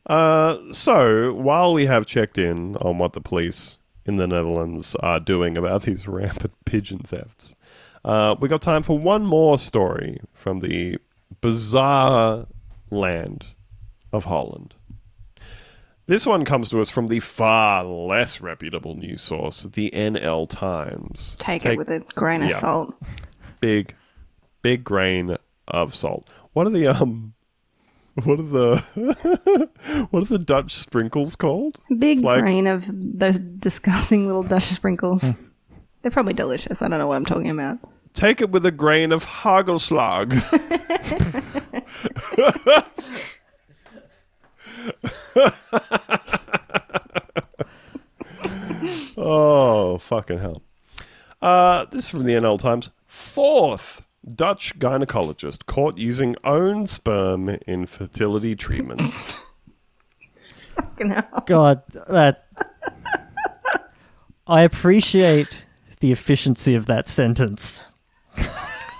Speaker 2: Uh, so while we have checked in on what the police in the Netherlands are doing about these rampant pigeon thefts, uh, we got time for one more story from the bizarre land of Holland. This one comes to us from the far less reputable news source, the NL Times.
Speaker 3: Take, it with a grain of
Speaker 2: yeah.
Speaker 3: salt.
Speaker 2: big, big grain of salt. What are the um? What are the what are the Dutch sprinkles called?
Speaker 3: Big
Speaker 2: like-
Speaker 3: grain of those disgusting little Dutch sprinkles. They're probably delicious. I don't know what I'm talking about.
Speaker 2: Take it with a grain of hagelslag. oh, fucking hell. Uh, this is from the NL Times. Fourth Dutch gynecologist caught using own sperm in fertility treatments.
Speaker 3: Fucking hell.
Speaker 1: God, that I appreciate the efficiency of that sentence.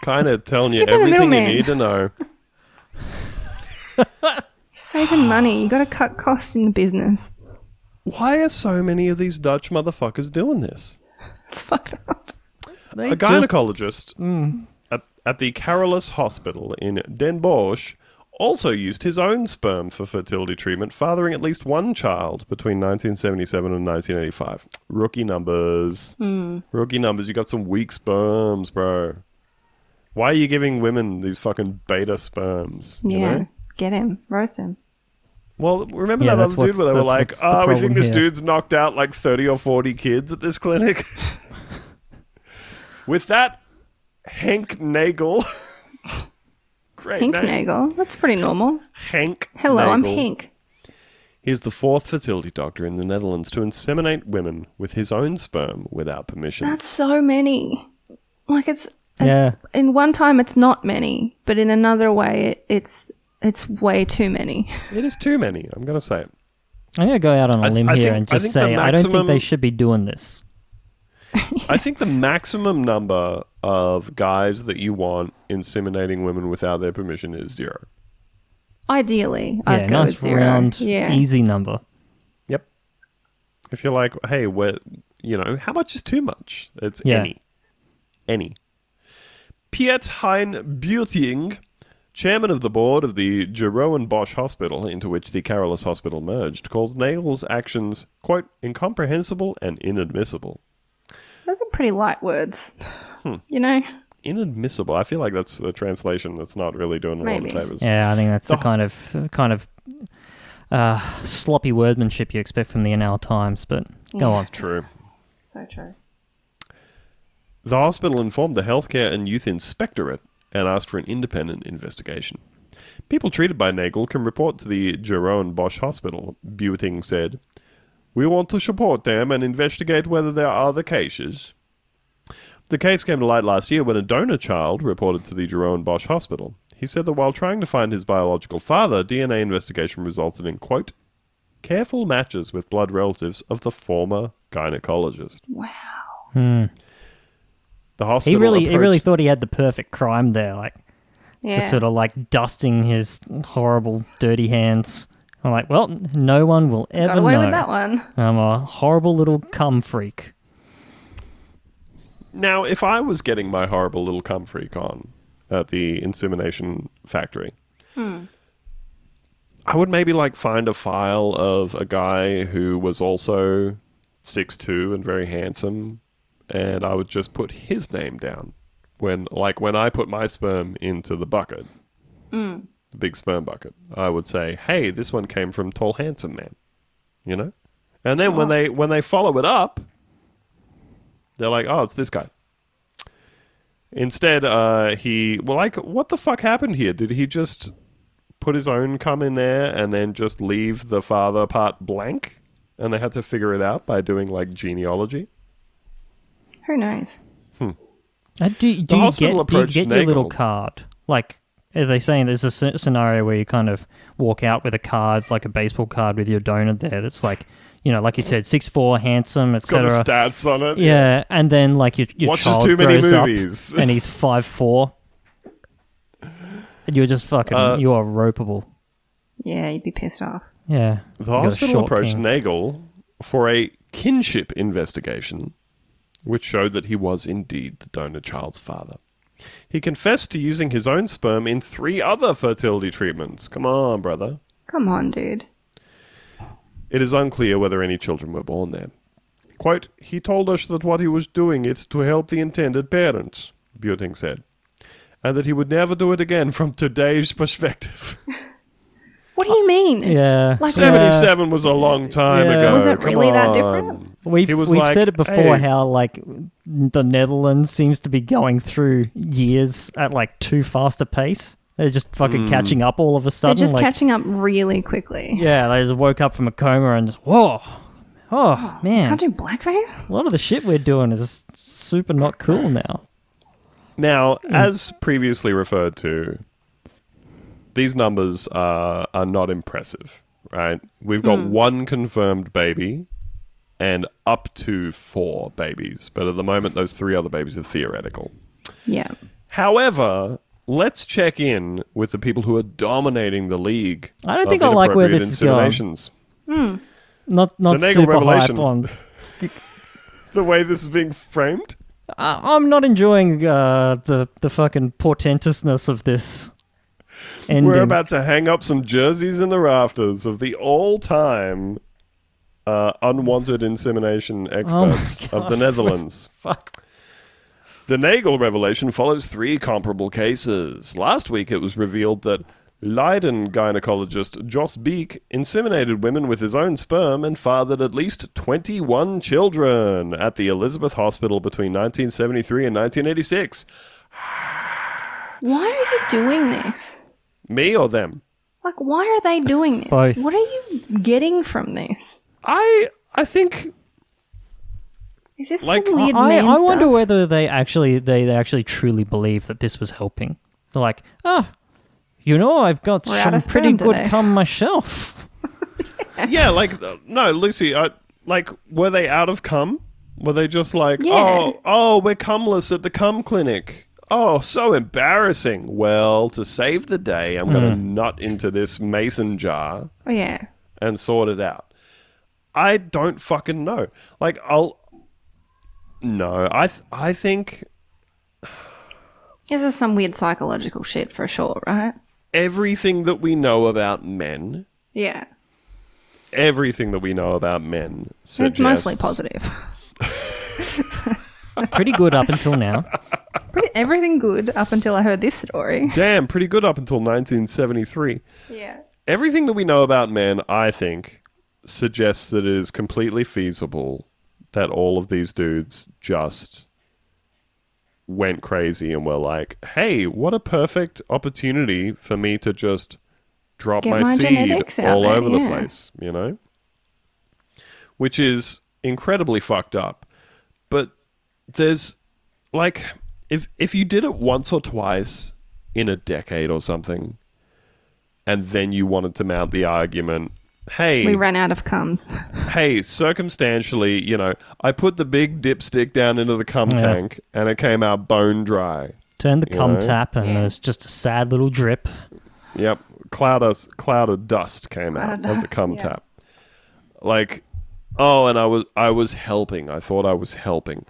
Speaker 2: kind of telling you
Speaker 3: Skip in the
Speaker 2: everything you need to know.
Speaker 3: Saving money. You got to cut costs in the business.
Speaker 2: Why are so many of these Dutch motherfuckers doing this?
Speaker 3: It's fucked up.
Speaker 1: They
Speaker 2: A
Speaker 1: just-
Speaker 2: gynecologist mm, at, at the Carolus Hospital in Den Bosch also used his own sperm for fertility treatment, fathering at least one child between 1977 and 1985. Rookie numbers. Hmm. Rookie numbers. You got some weak sperms, bro. Why are you giving women these fucking beta sperms? you
Speaker 3: Yeah.
Speaker 2: know?
Speaker 3: Get him. Roast him.
Speaker 2: Well, remember
Speaker 1: Yeah,
Speaker 2: that
Speaker 1: that's
Speaker 2: other dude
Speaker 1: what's-
Speaker 2: where they were
Speaker 1: that's
Speaker 2: like,
Speaker 1: what's ah, the
Speaker 2: "Oh, we
Speaker 1: problem
Speaker 2: think this
Speaker 1: here."
Speaker 2: dude's knocked out like thirty or forty kids at this clinic." With that, Hank Nagel. Great
Speaker 3: Hank
Speaker 2: name.
Speaker 3: Nagel. That's pretty normal.
Speaker 2: Hank.
Speaker 3: Hello, I'm
Speaker 2: Nagel.
Speaker 3: Hank.
Speaker 2: He is the fourth fertility doctor in the Netherlands to inseminate women with his own sperm without permission.
Speaker 3: That's so many. Like it's
Speaker 1: Yeah.
Speaker 3: in one time it's not many, but in another way it, it's it's way too many.
Speaker 2: it is too many. I'm going to say it.
Speaker 1: I'm gonna go out on a
Speaker 2: I th-
Speaker 1: limb
Speaker 2: I
Speaker 1: here
Speaker 2: think-
Speaker 1: and just
Speaker 2: think the
Speaker 1: say I don't think they should be doing this.
Speaker 2: I think the maximum number of guys that you want inseminating women without their permission is zero.
Speaker 3: Ideally,
Speaker 1: Yeah,
Speaker 3: I'd go
Speaker 1: nice
Speaker 3: zero.
Speaker 1: round,
Speaker 3: yeah.
Speaker 1: easy number.
Speaker 2: Yep. If you're like, hey, we're, you know, how much is too much? It's
Speaker 1: Yeah.
Speaker 2: any. Any. Piet Hein Buiting, chairman of the board of the Jeroen Bosch Hospital, into which the Carolus Hospital merged, calls Nagel's actions, quote, incomprehensible and inadmissible.
Speaker 3: Those are pretty light words.
Speaker 2: Hmm.
Speaker 3: You know?
Speaker 2: Inadmissible. I feel like that's a translation that's not really doing a lot
Speaker 3: Maybe.
Speaker 2: of favors.
Speaker 1: Yeah, I think that's the
Speaker 2: The-
Speaker 1: kind of kind of uh, sloppy wordmanship you expect from the NL Times. But go on.
Speaker 3: Yes.
Speaker 2: True.
Speaker 3: So true.
Speaker 2: The hospital informed the Healthcare and Youth Inspectorate and asked for an independent investigation. People treated by Nagel can report to the Jeroen Bosch Hospital, Buiting said. We want to support them and investigate whether there are other cases. The case came to light last year when a donor child reported to the Jeroen Bosch Hospital. He said that while trying to find his biological father, DNA investigation resulted in, quote, careful matches with blood relatives of the former gynecologist.
Speaker 3: Wow. Hmm.
Speaker 2: The
Speaker 1: He
Speaker 2: hospital
Speaker 1: really, he really
Speaker 2: approached-
Speaker 1: thought he had the perfect crime there, like
Speaker 3: Yeah.
Speaker 1: just sort of like dusting his horrible, dirty hands. I'm like, well, no one will ever
Speaker 3: Got away
Speaker 1: know.
Speaker 3: with that one.
Speaker 1: I'm a horrible little cum freak.
Speaker 2: Now, if I was getting my horrible little cum freak on at the insemination factory, hmm. I would maybe like find a file of a guy who was also 6'2 and very handsome, and I would just put his name down. When, like, when I put my sperm into the bucket, the big sperm bucket, I would say, "Hey, this one came from tall, handsome man," you know. And then when they when they follow it up, they're like, "Oh, it's this guy." Instead, uh, he well, like, what the fuck happened here? Did he just put his own cum in there and then just leave the father part blank? And they had to figure it out by doing like genealogy.
Speaker 3: Who knows?
Speaker 1: Uh, do do you get, do you
Speaker 2: approached
Speaker 1: get your little card? Like, are they saying there's a scenario where you kind of walk out with a card, like a baseball card with your donor there? That's like, you know, like you said, six four, handsome,
Speaker 2: Got
Speaker 1: etc.
Speaker 2: stats on it.
Speaker 1: Yeah, and then like your your
Speaker 2: Watches
Speaker 1: child
Speaker 2: too many
Speaker 1: grows up
Speaker 2: movies.
Speaker 1: and he's five four, and you're just fucking
Speaker 2: Uh,
Speaker 1: you are ropeable.
Speaker 3: Yeah, you'd be pissed off.
Speaker 1: Yeah,
Speaker 2: The
Speaker 1: You got
Speaker 2: hospital approached
Speaker 1: king.
Speaker 2: Nagel for a kinship investigation, which showed that he was indeed the donor child's father. He confessed to using his own sperm in three other fertility treatments. Come on, brother.
Speaker 3: Come on, dude.
Speaker 2: It is unclear whether any children were born there. Quote, he told us that what he was doing is to help the intended parents, Buiting said, and that he would never do it again from today's perspective.
Speaker 3: What do you mean?
Speaker 1: Uh, yeah.
Speaker 3: Like-
Speaker 1: yeah.
Speaker 2: 77 was a long time
Speaker 1: Yeah.
Speaker 2: ago.
Speaker 3: Was it
Speaker 2: Come
Speaker 3: really that
Speaker 2: on.
Speaker 3: different?
Speaker 1: We've,
Speaker 2: He was
Speaker 1: we've
Speaker 2: like,
Speaker 1: said it before
Speaker 2: "Hey."
Speaker 1: how like the Netherlands seems to be going through years at like too fast a pace. They're just fucking hmm. catching up all of a sudden.
Speaker 3: They're
Speaker 1: sudden.
Speaker 3: just
Speaker 1: like,
Speaker 3: catching up really quickly.
Speaker 1: Yeah, they just woke up from a coma and just whoa, oh man,
Speaker 3: Can't do blackface?
Speaker 1: a lot of the shit we're doing is super not cool now.
Speaker 2: Now, hmm. as previously referred to, these numbers are, are not impressive, right? We've got one confirmed baby and up to four babies, but at the moment, those three other babies are theoretical.
Speaker 3: Yeah.
Speaker 2: However, let's check in with the people who are dominating the league.
Speaker 1: I don't think I like where this is going.
Speaker 2: inseminations.
Speaker 1: Not not
Speaker 2: The
Speaker 1: super
Speaker 2: revelation.
Speaker 1: hype on.
Speaker 2: The way this is being framed.
Speaker 1: I, I'm not enjoying uh, the the fucking portentousness of this. Ending.
Speaker 2: We're about to hang up some jerseys in the rafters of the all-time uh, unwanted insemination
Speaker 1: Oh
Speaker 2: experts of the Netherlands.
Speaker 1: Fuck.
Speaker 2: The Nagel revelation follows three comparable cases. Last week, it was revealed that Leiden gynecologist Jos Beek inseminated women with his own sperm and fathered at least 21 children at the Elizabeth Hospital between 1973 and 1986.
Speaker 3: Why are you doing this?
Speaker 2: Me or them?
Speaker 3: Like, why are they doing this?
Speaker 1: Both.
Speaker 3: What are you getting from this?
Speaker 2: I I think
Speaker 3: Is this
Speaker 2: Like,
Speaker 3: some weird
Speaker 1: I,
Speaker 3: man
Speaker 1: I wonder
Speaker 3: stuff?
Speaker 1: whether they actually they, they actually truly believe that this was helping. They're like, oh, you know, I've got
Speaker 3: We're out
Speaker 1: some
Speaker 3: of
Speaker 1: pretty good
Speaker 3: today."
Speaker 1: cum myself.
Speaker 2: yeah, like uh, no, Lucy. I, like, were they out of cum? Were they just like,
Speaker 3: Yeah.
Speaker 2: oh, oh, we're cumless at the cum clinic? Oh, so embarrassing. Well, to save the day, I'm going to hmm. nut into this mason jar
Speaker 3: Oh, yeah.
Speaker 2: and sort it out. I don't fucking know. Like, I'll. No, I th- I think
Speaker 3: This is some weird psychological shit for sure, right?
Speaker 2: everything that we know about men,
Speaker 3: Yeah.
Speaker 2: everything that we know about men,
Speaker 3: It's mostly positive.
Speaker 1: pretty good up until now.
Speaker 3: Pretty, everything good up until I heard this story.
Speaker 2: Damn, pretty good up until 1973.
Speaker 3: Yeah.
Speaker 2: Everything that we know about men, I think, suggests that it is completely feasible that all of these dudes just went crazy and were like, hey, what a perfect opportunity for me to just drop
Speaker 3: Get
Speaker 2: my,
Speaker 3: my
Speaker 2: seed all
Speaker 3: there,
Speaker 2: over the place, you know? Which is incredibly fucked up. But there's like if if you did it once or twice in a decade or something, and then you wanted to mount the argument, hey,
Speaker 3: We ran out of cums.
Speaker 2: hey, circumstantially, you know, I put the big dipstick down into the cum
Speaker 1: Yeah.
Speaker 2: tank and it came out bone dry.
Speaker 1: Turn the cum
Speaker 2: know?
Speaker 1: tap, and there's just a sad little drip.
Speaker 2: Yep, cloud of cloud of dust came
Speaker 3: Cloud
Speaker 2: out
Speaker 3: of
Speaker 2: of the cum
Speaker 3: yeah.
Speaker 2: tap. Like, oh, and I was I was helping. I thought I was helping.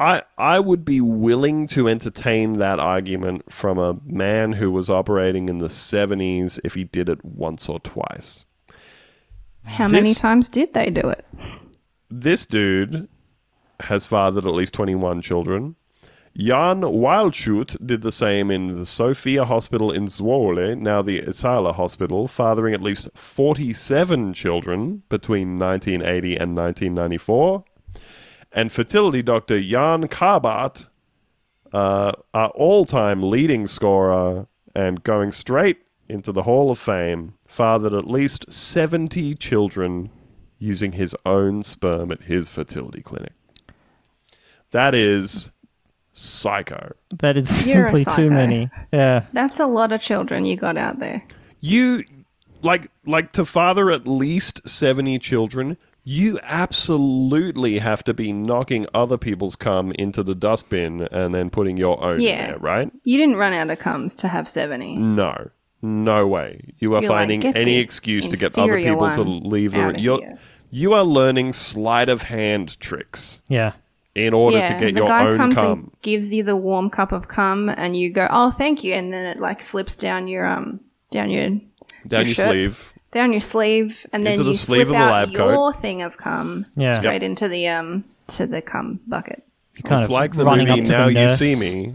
Speaker 2: I I would be willing to entertain that argument from a man who was operating in the seventies if he did it once or twice.
Speaker 3: How many times did they do it?
Speaker 2: This dude has fathered at least 21 children. Jan Wildschut did the same in the Sophia Hospital in Zwolle, now the Isala Hospital, fathering at least 47 children between 1980 and 1994. And fertility doctor Jan Karbaat, uh, our all-time leading scorer and going straight into the Hall of Fame, fathered at least 70 children using his own sperm at his fertility clinic. That is psycho.
Speaker 1: That is
Speaker 3: You're
Speaker 1: simply too many. Yeah.
Speaker 3: That's a lot of children you got out there.
Speaker 2: You like like to father at least 70 children, you absolutely have to be knocking other people's cum into the dustbin and then putting your own
Speaker 3: Yeah.
Speaker 2: in there, right?
Speaker 3: You didn't run out of cums to have 70.
Speaker 2: No. No way. You are
Speaker 3: You're
Speaker 2: finding
Speaker 3: "Get
Speaker 2: any excuse to get other people to leave the
Speaker 3: outta
Speaker 2: you're,
Speaker 3: here."
Speaker 2: you are learning sleight of hand tricks
Speaker 1: Yeah.
Speaker 2: in order
Speaker 3: yeah,
Speaker 2: to get
Speaker 3: the
Speaker 2: your
Speaker 3: guy
Speaker 2: own
Speaker 3: comes
Speaker 2: cum.
Speaker 3: and gives you the warm cup of cum, and you go, "Oh, thank you," and then it like slips down your um down your
Speaker 2: down your
Speaker 3: shirt.
Speaker 2: sleeve.
Speaker 3: Down your sleeve, and then
Speaker 2: Into the
Speaker 3: you
Speaker 2: sleeve
Speaker 3: slip
Speaker 2: of the
Speaker 3: out
Speaker 2: lab
Speaker 3: your thing of cum
Speaker 1: Yeah.
Speaker 3: straight into the um to the cum bucket.
Speaker 1: You kind
Speaker 2: It's
Speaker 1: of
Speaker 2: like the
Speaker 1: running
Speaker 2: movie
Speaker 1: up to
Speaker 2: Now
Speaker 1: the
Speaker 2: You
Speaker 1: nurse,
Speaker 2: See Me.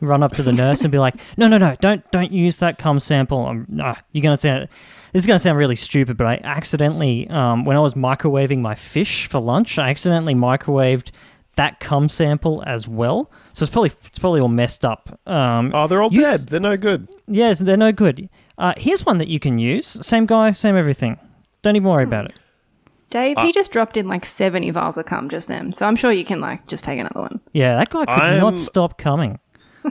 Speaker 1: run up to the nurse and be like, "No, no, no! Don't, don't use that cum sample." I'm, ah, you're gonna sound. This is gonna sound really stupid, but I accidentally, um, when I was microwaving my fish for lunch, I accidentally microwaved that cum sample as well. So it's probably it's probably all messed up. Um,
Speaker 2: Oh, they're all
Speaker 1: use-
Speaker 2: dead. They're no good.
Speaker 1: Yeah, they're no good. Uh, here's one that you can use. Same guy, same everything. Don't even worry
Speaker 3: Hmm.
Speaker 1: about it.
Speaker 3: Dave, he just dropped in like seventy vials of cum just then, so I'm sure you can like just take another one.
Speaker 1: Yeah, that guy could
Speaker 2: I'm-
Speaker 1: not stop coming.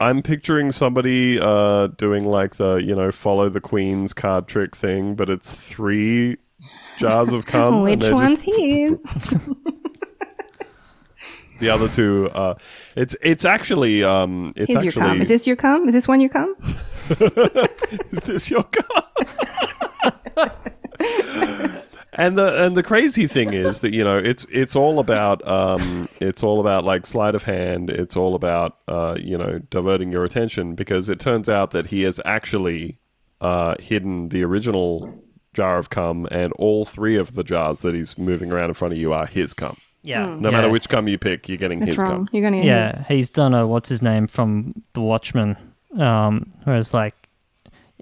Speaker 2: I'm picturing somebody uh, doing like the, you know, follow the queen's card trick thing, but it's three jars of cum. and
Speaker 3: Which
Speaker 2: they're
Speaker 3: one's
Speaker 2: just-
Speaker 3: his?
Speaker 2: The other two, uh, it's it's actually um, it's
Speaker 3: Here's your
Speaker 2: actually
Speaker 3: cum. Is this your cum? Is this one your cum?
Speaker 2: is this your cum? and the and the crazy thing is that you know it's it's all about um it's all about like sleight of hand. It's all about uh you know diverting your attention because it turns out that he has actually uh hidden the original jar of cum and all three of the jars that he's moving around in front of you are his cum.
Speaker 1: Yeah.
Speaker 2: No
Speaker 1: yeah.
Speaker 2: matter which cum you pick, you're getting
Speaker 3: That's
Speaker 2: his
Speaker 3: wrong.
Speaker 2: cum.
Speaker 3: You're gonna get
Speaker 1: Yeah, he's done a what's his name from The Watchmen. Um, where it's like,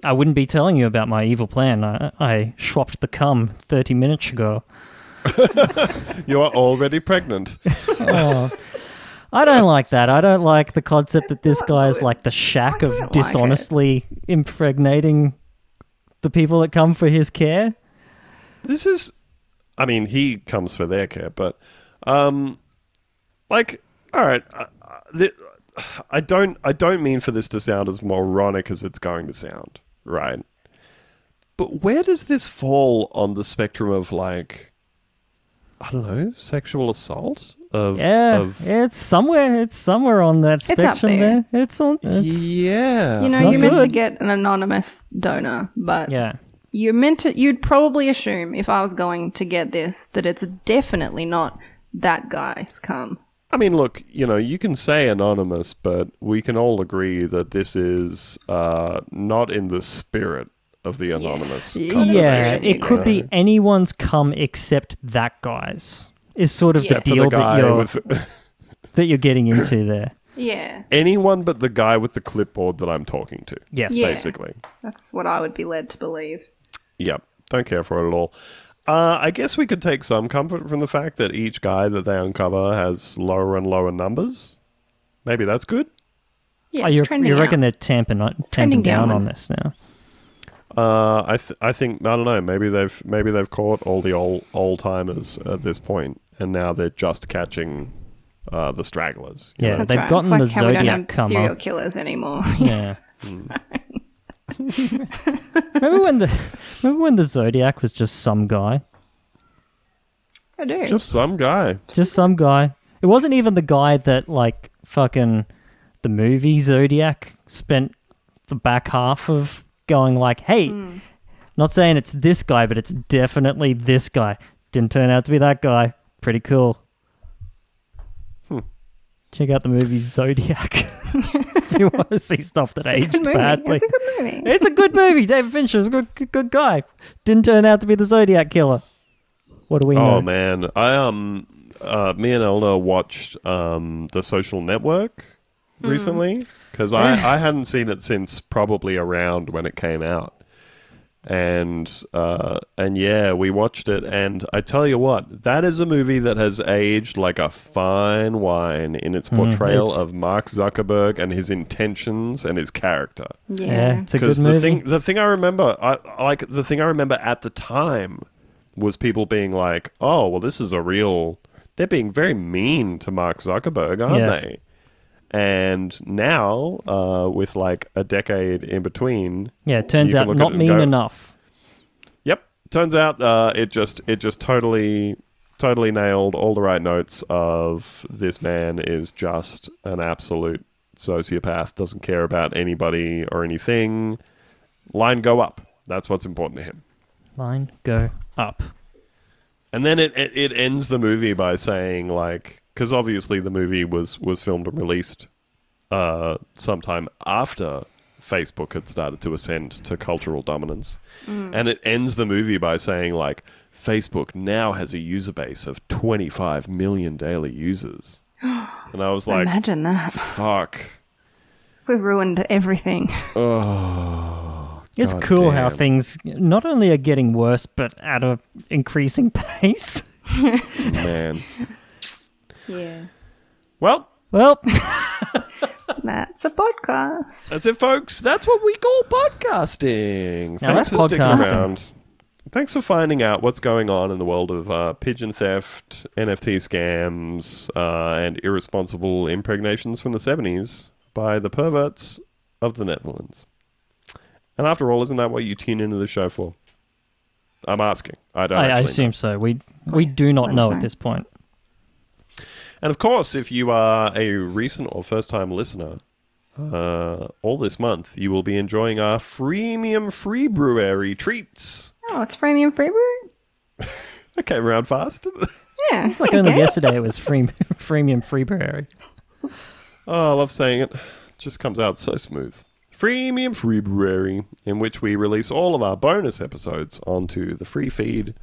Speaker 1: I wouldn't be telling you about my evil plan. I, I swapped the cum thirty minutes ago.
Speaker 2: You are already pregnant.
Speaker 1: Oh. I don't like that. I don't like the concept that this guy is like the shack
Speaker 3: don't like
Speaker 1: of dishonestly impregnating the people that come for his care.
Speaker 2: this is i mean he comes for their care but um like all right uh, uh, the, i don't i don't mean for this to sound as moronic as it's going to sound right but where does this fall on the spectrum of like i don't know sexual assault of
Speaker 1: Yeah,
Speaker 2: of
Speaker 1: it's somewhere. It's somewhere on that
Speaker 3: up
Speaker 1: spectrum
Speaker 3: there.
Speaker 1: there. It's on. It's,
Speaker 2: yeah
Speaker 3: You know, you're meant to get an anonymous donor, but
Speaker 1: yeah.
Speaker 3: you're meant to. You'd probably assume if I was going to get this that it's definitely not that guy's cum.
Speaker 2: I mean, look, you know, you can say anonymous, but we can all agree that this is uh, not in the spirit of the anonymous.
Speaker 1: Yeah,
Speaker 2: conversation,
Speaker 1: it could
Speaker 2: know?
Speaker 1: be anyone's come except that guy's. Is sort of
Speaker 3: Yeah.
Speaker 1: the deal
Speaker 2: the
Speaker 1: that you're
Speaker 2: with
Speaker 1: that you're getting into there.
Speaker 3: Yeah,
Speaker 2: anyone but the guy with the clipboard that I'm talking to.
Speaker 1: Yes.
Speaker 3: Yeah.
Speaker 2: Basically.
Speaker 3: that's what I would be led to believe.
Speaker 2: Yep. Don't care for it at all. Uh, I guess we could take some comfort from the fact that each guy that they uncover has lower and lower numbers. Maybe that's good.
Speaker 3: Yeah,
Speaker 1: Oh,
Speaker 3: it's
Speaker 1: you
Speaker 3: trending
Speaker 1: you reckon
Speaker 3: out.
Speaker 1: they're tamping, tamping
Speaker 3: trending
Speaker 1: down on this now?
Speaker 2: Uh, I th- I think I don't know. Maybe they've maybe they've caught all the old old timers at this point, and now they're just catching uh, the stragglers.
Speaker 1: Yeah,
Speaker 2: know?
Speaker 1: They've
Speaker 3: right.
Speaker 1: gotten
Speaker 3: it's
Speaker 1: the
Speaker 3: like how we don't
Speaker 1: Zodiac
Speaker 3: have serial killers anymore.
Speaker 1: Yeah. Remember when the remember when the Zodiac was just some guy,
Speaker 3: I do.
Speaker 2: just some guy.
Speaker 1: just some guy. It wasn't even the guy that like fucking the movie Zodiac spent the back half of going like, "Hey, not saying it's this guy, but it's definitely this guy." Didn't turn out to be that guy. Pretty cool.
Speaker 2: Hmm.
Speaker 1: Check out the movie Zodiac if you want to see stuff that aged
Speaker 3: good movie.
Speaker 1: badly.
Speaker 3: It's a good movie.
Speaker 1: It's a good movie. David Fincher's a good, good, good guy. Didn't turn out to be the Zodiac killer. What do we know?
Speaker 2: Oh man, I um, uh, me and Elna watched um, the Social Network recently because I I hadn't seen it since probably around when it came out, and uh, and yeah, we watched it, and I tell you what, that is a movie that has aged like a fine wine in its portrayal
Speaker 1: it's-
Speaker 2: of Mark Zuckerberg and his intentions and his character.
Speaker 3: Yeah.
Speaker 1: Yeah, it's a good
Speaker 2: Because the
Speaker 1: movie.
Speaker 2: thing, the thing I remember, I like the thing I remember at the time was people being like, "Oh, well, this is a real." They're being very mean to Mark Zuckerberg, aren't
Speaker 1: Yeah.
Speaker 2: they? And now, uh, with like a decade in between,
Speaker 1: yeah, it turns out not mean
Speaker 2: go-
Speaker 1: enough.
Speaker 2: Yep. Turns out uh, it just it just totally totally nailed all the right notes of this man is just an absolute sociopath. Doesn't care about anybody or anything. Line go up. That's what's important to him.
Speaker 1: Line go up.
Speaker 2: And then it, it, it ends the movie by saying like because obviously the movie was was filmed and released uh, sometime after Facebook had started to ascend to cultural dominance, and it ends the movie by saying like Facebook now has a user base of 25 million daily users, and I was like,
Speaker 3: Imagine that.
Speaker 2: fuck.
Speaker 3: We've ruined everything.
Speaker 2: Oh,
Speaker 1: It's
Speaker 2: God
Speaker 1: cool how things not only are getting worse, but at a increasing pace.
Speaker 2: man.
Speaker 3: Yeah.
Speaker 2: Well,
Speaker 1: Well,
Speaker 3: That's a podcast.
Speaker 2: That's it, folks. That's what we call podcasting.
Speaker 1: Now
Speaker 2: Thanks
Speaker 1: that's
Speaker 2: for sticking around. Thanks for finding out what's going on in the world of uh, pigeon theft, NFT scams, uh, and irresponsible impregnations from the 70s by the perverts of the Netherlands. And after all, isn't that what you tune into the show for? I'm asking. I don't
Speaker 1: I, I
Speaker 2: actually know.
Speaker 1: assume so. We we do not know at this point.
Speaker 2: And of course, if you are a recent or first time listener, uh, all this month you will be enjoying our freemium free brewery treats.
Speaker 3: Oh, it's freemium free brew?
Speaker 2: That came around fast.
Speaker 3: Yeah.
Speaker 1: It's like only yesterday it was free, freemium Freeberry.
Speaker 2: Oh, I love saying it. Just comes out so smooth. Freemium Freeberry, in which we release all of our bonus episodes onto the free feed,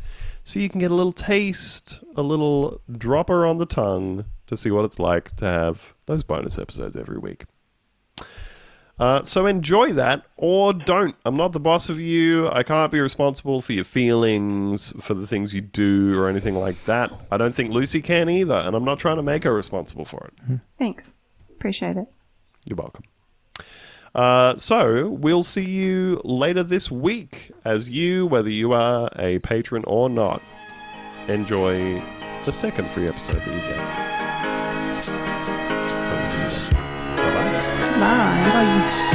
Speaker 2: so you can get a little taste, a little dropper on the tongue to see what it's like to have those bonus episodes every week. Uh, so enjoy that or don't. I'm not the boss of you. I can't be responsible for your feelings, for the things you do, or anything like that. I don't think Lucy can either, and I'm not trying to make her responsible for it.
Speaker 3: Thanks. Appreciate it.
Speaker 2: You're welcome. Uh, so we'll see you later this week as you, whether you are a patron or not, enjoy the second free episode that you get. So we'll.
Speaker 3: Bye. Bye.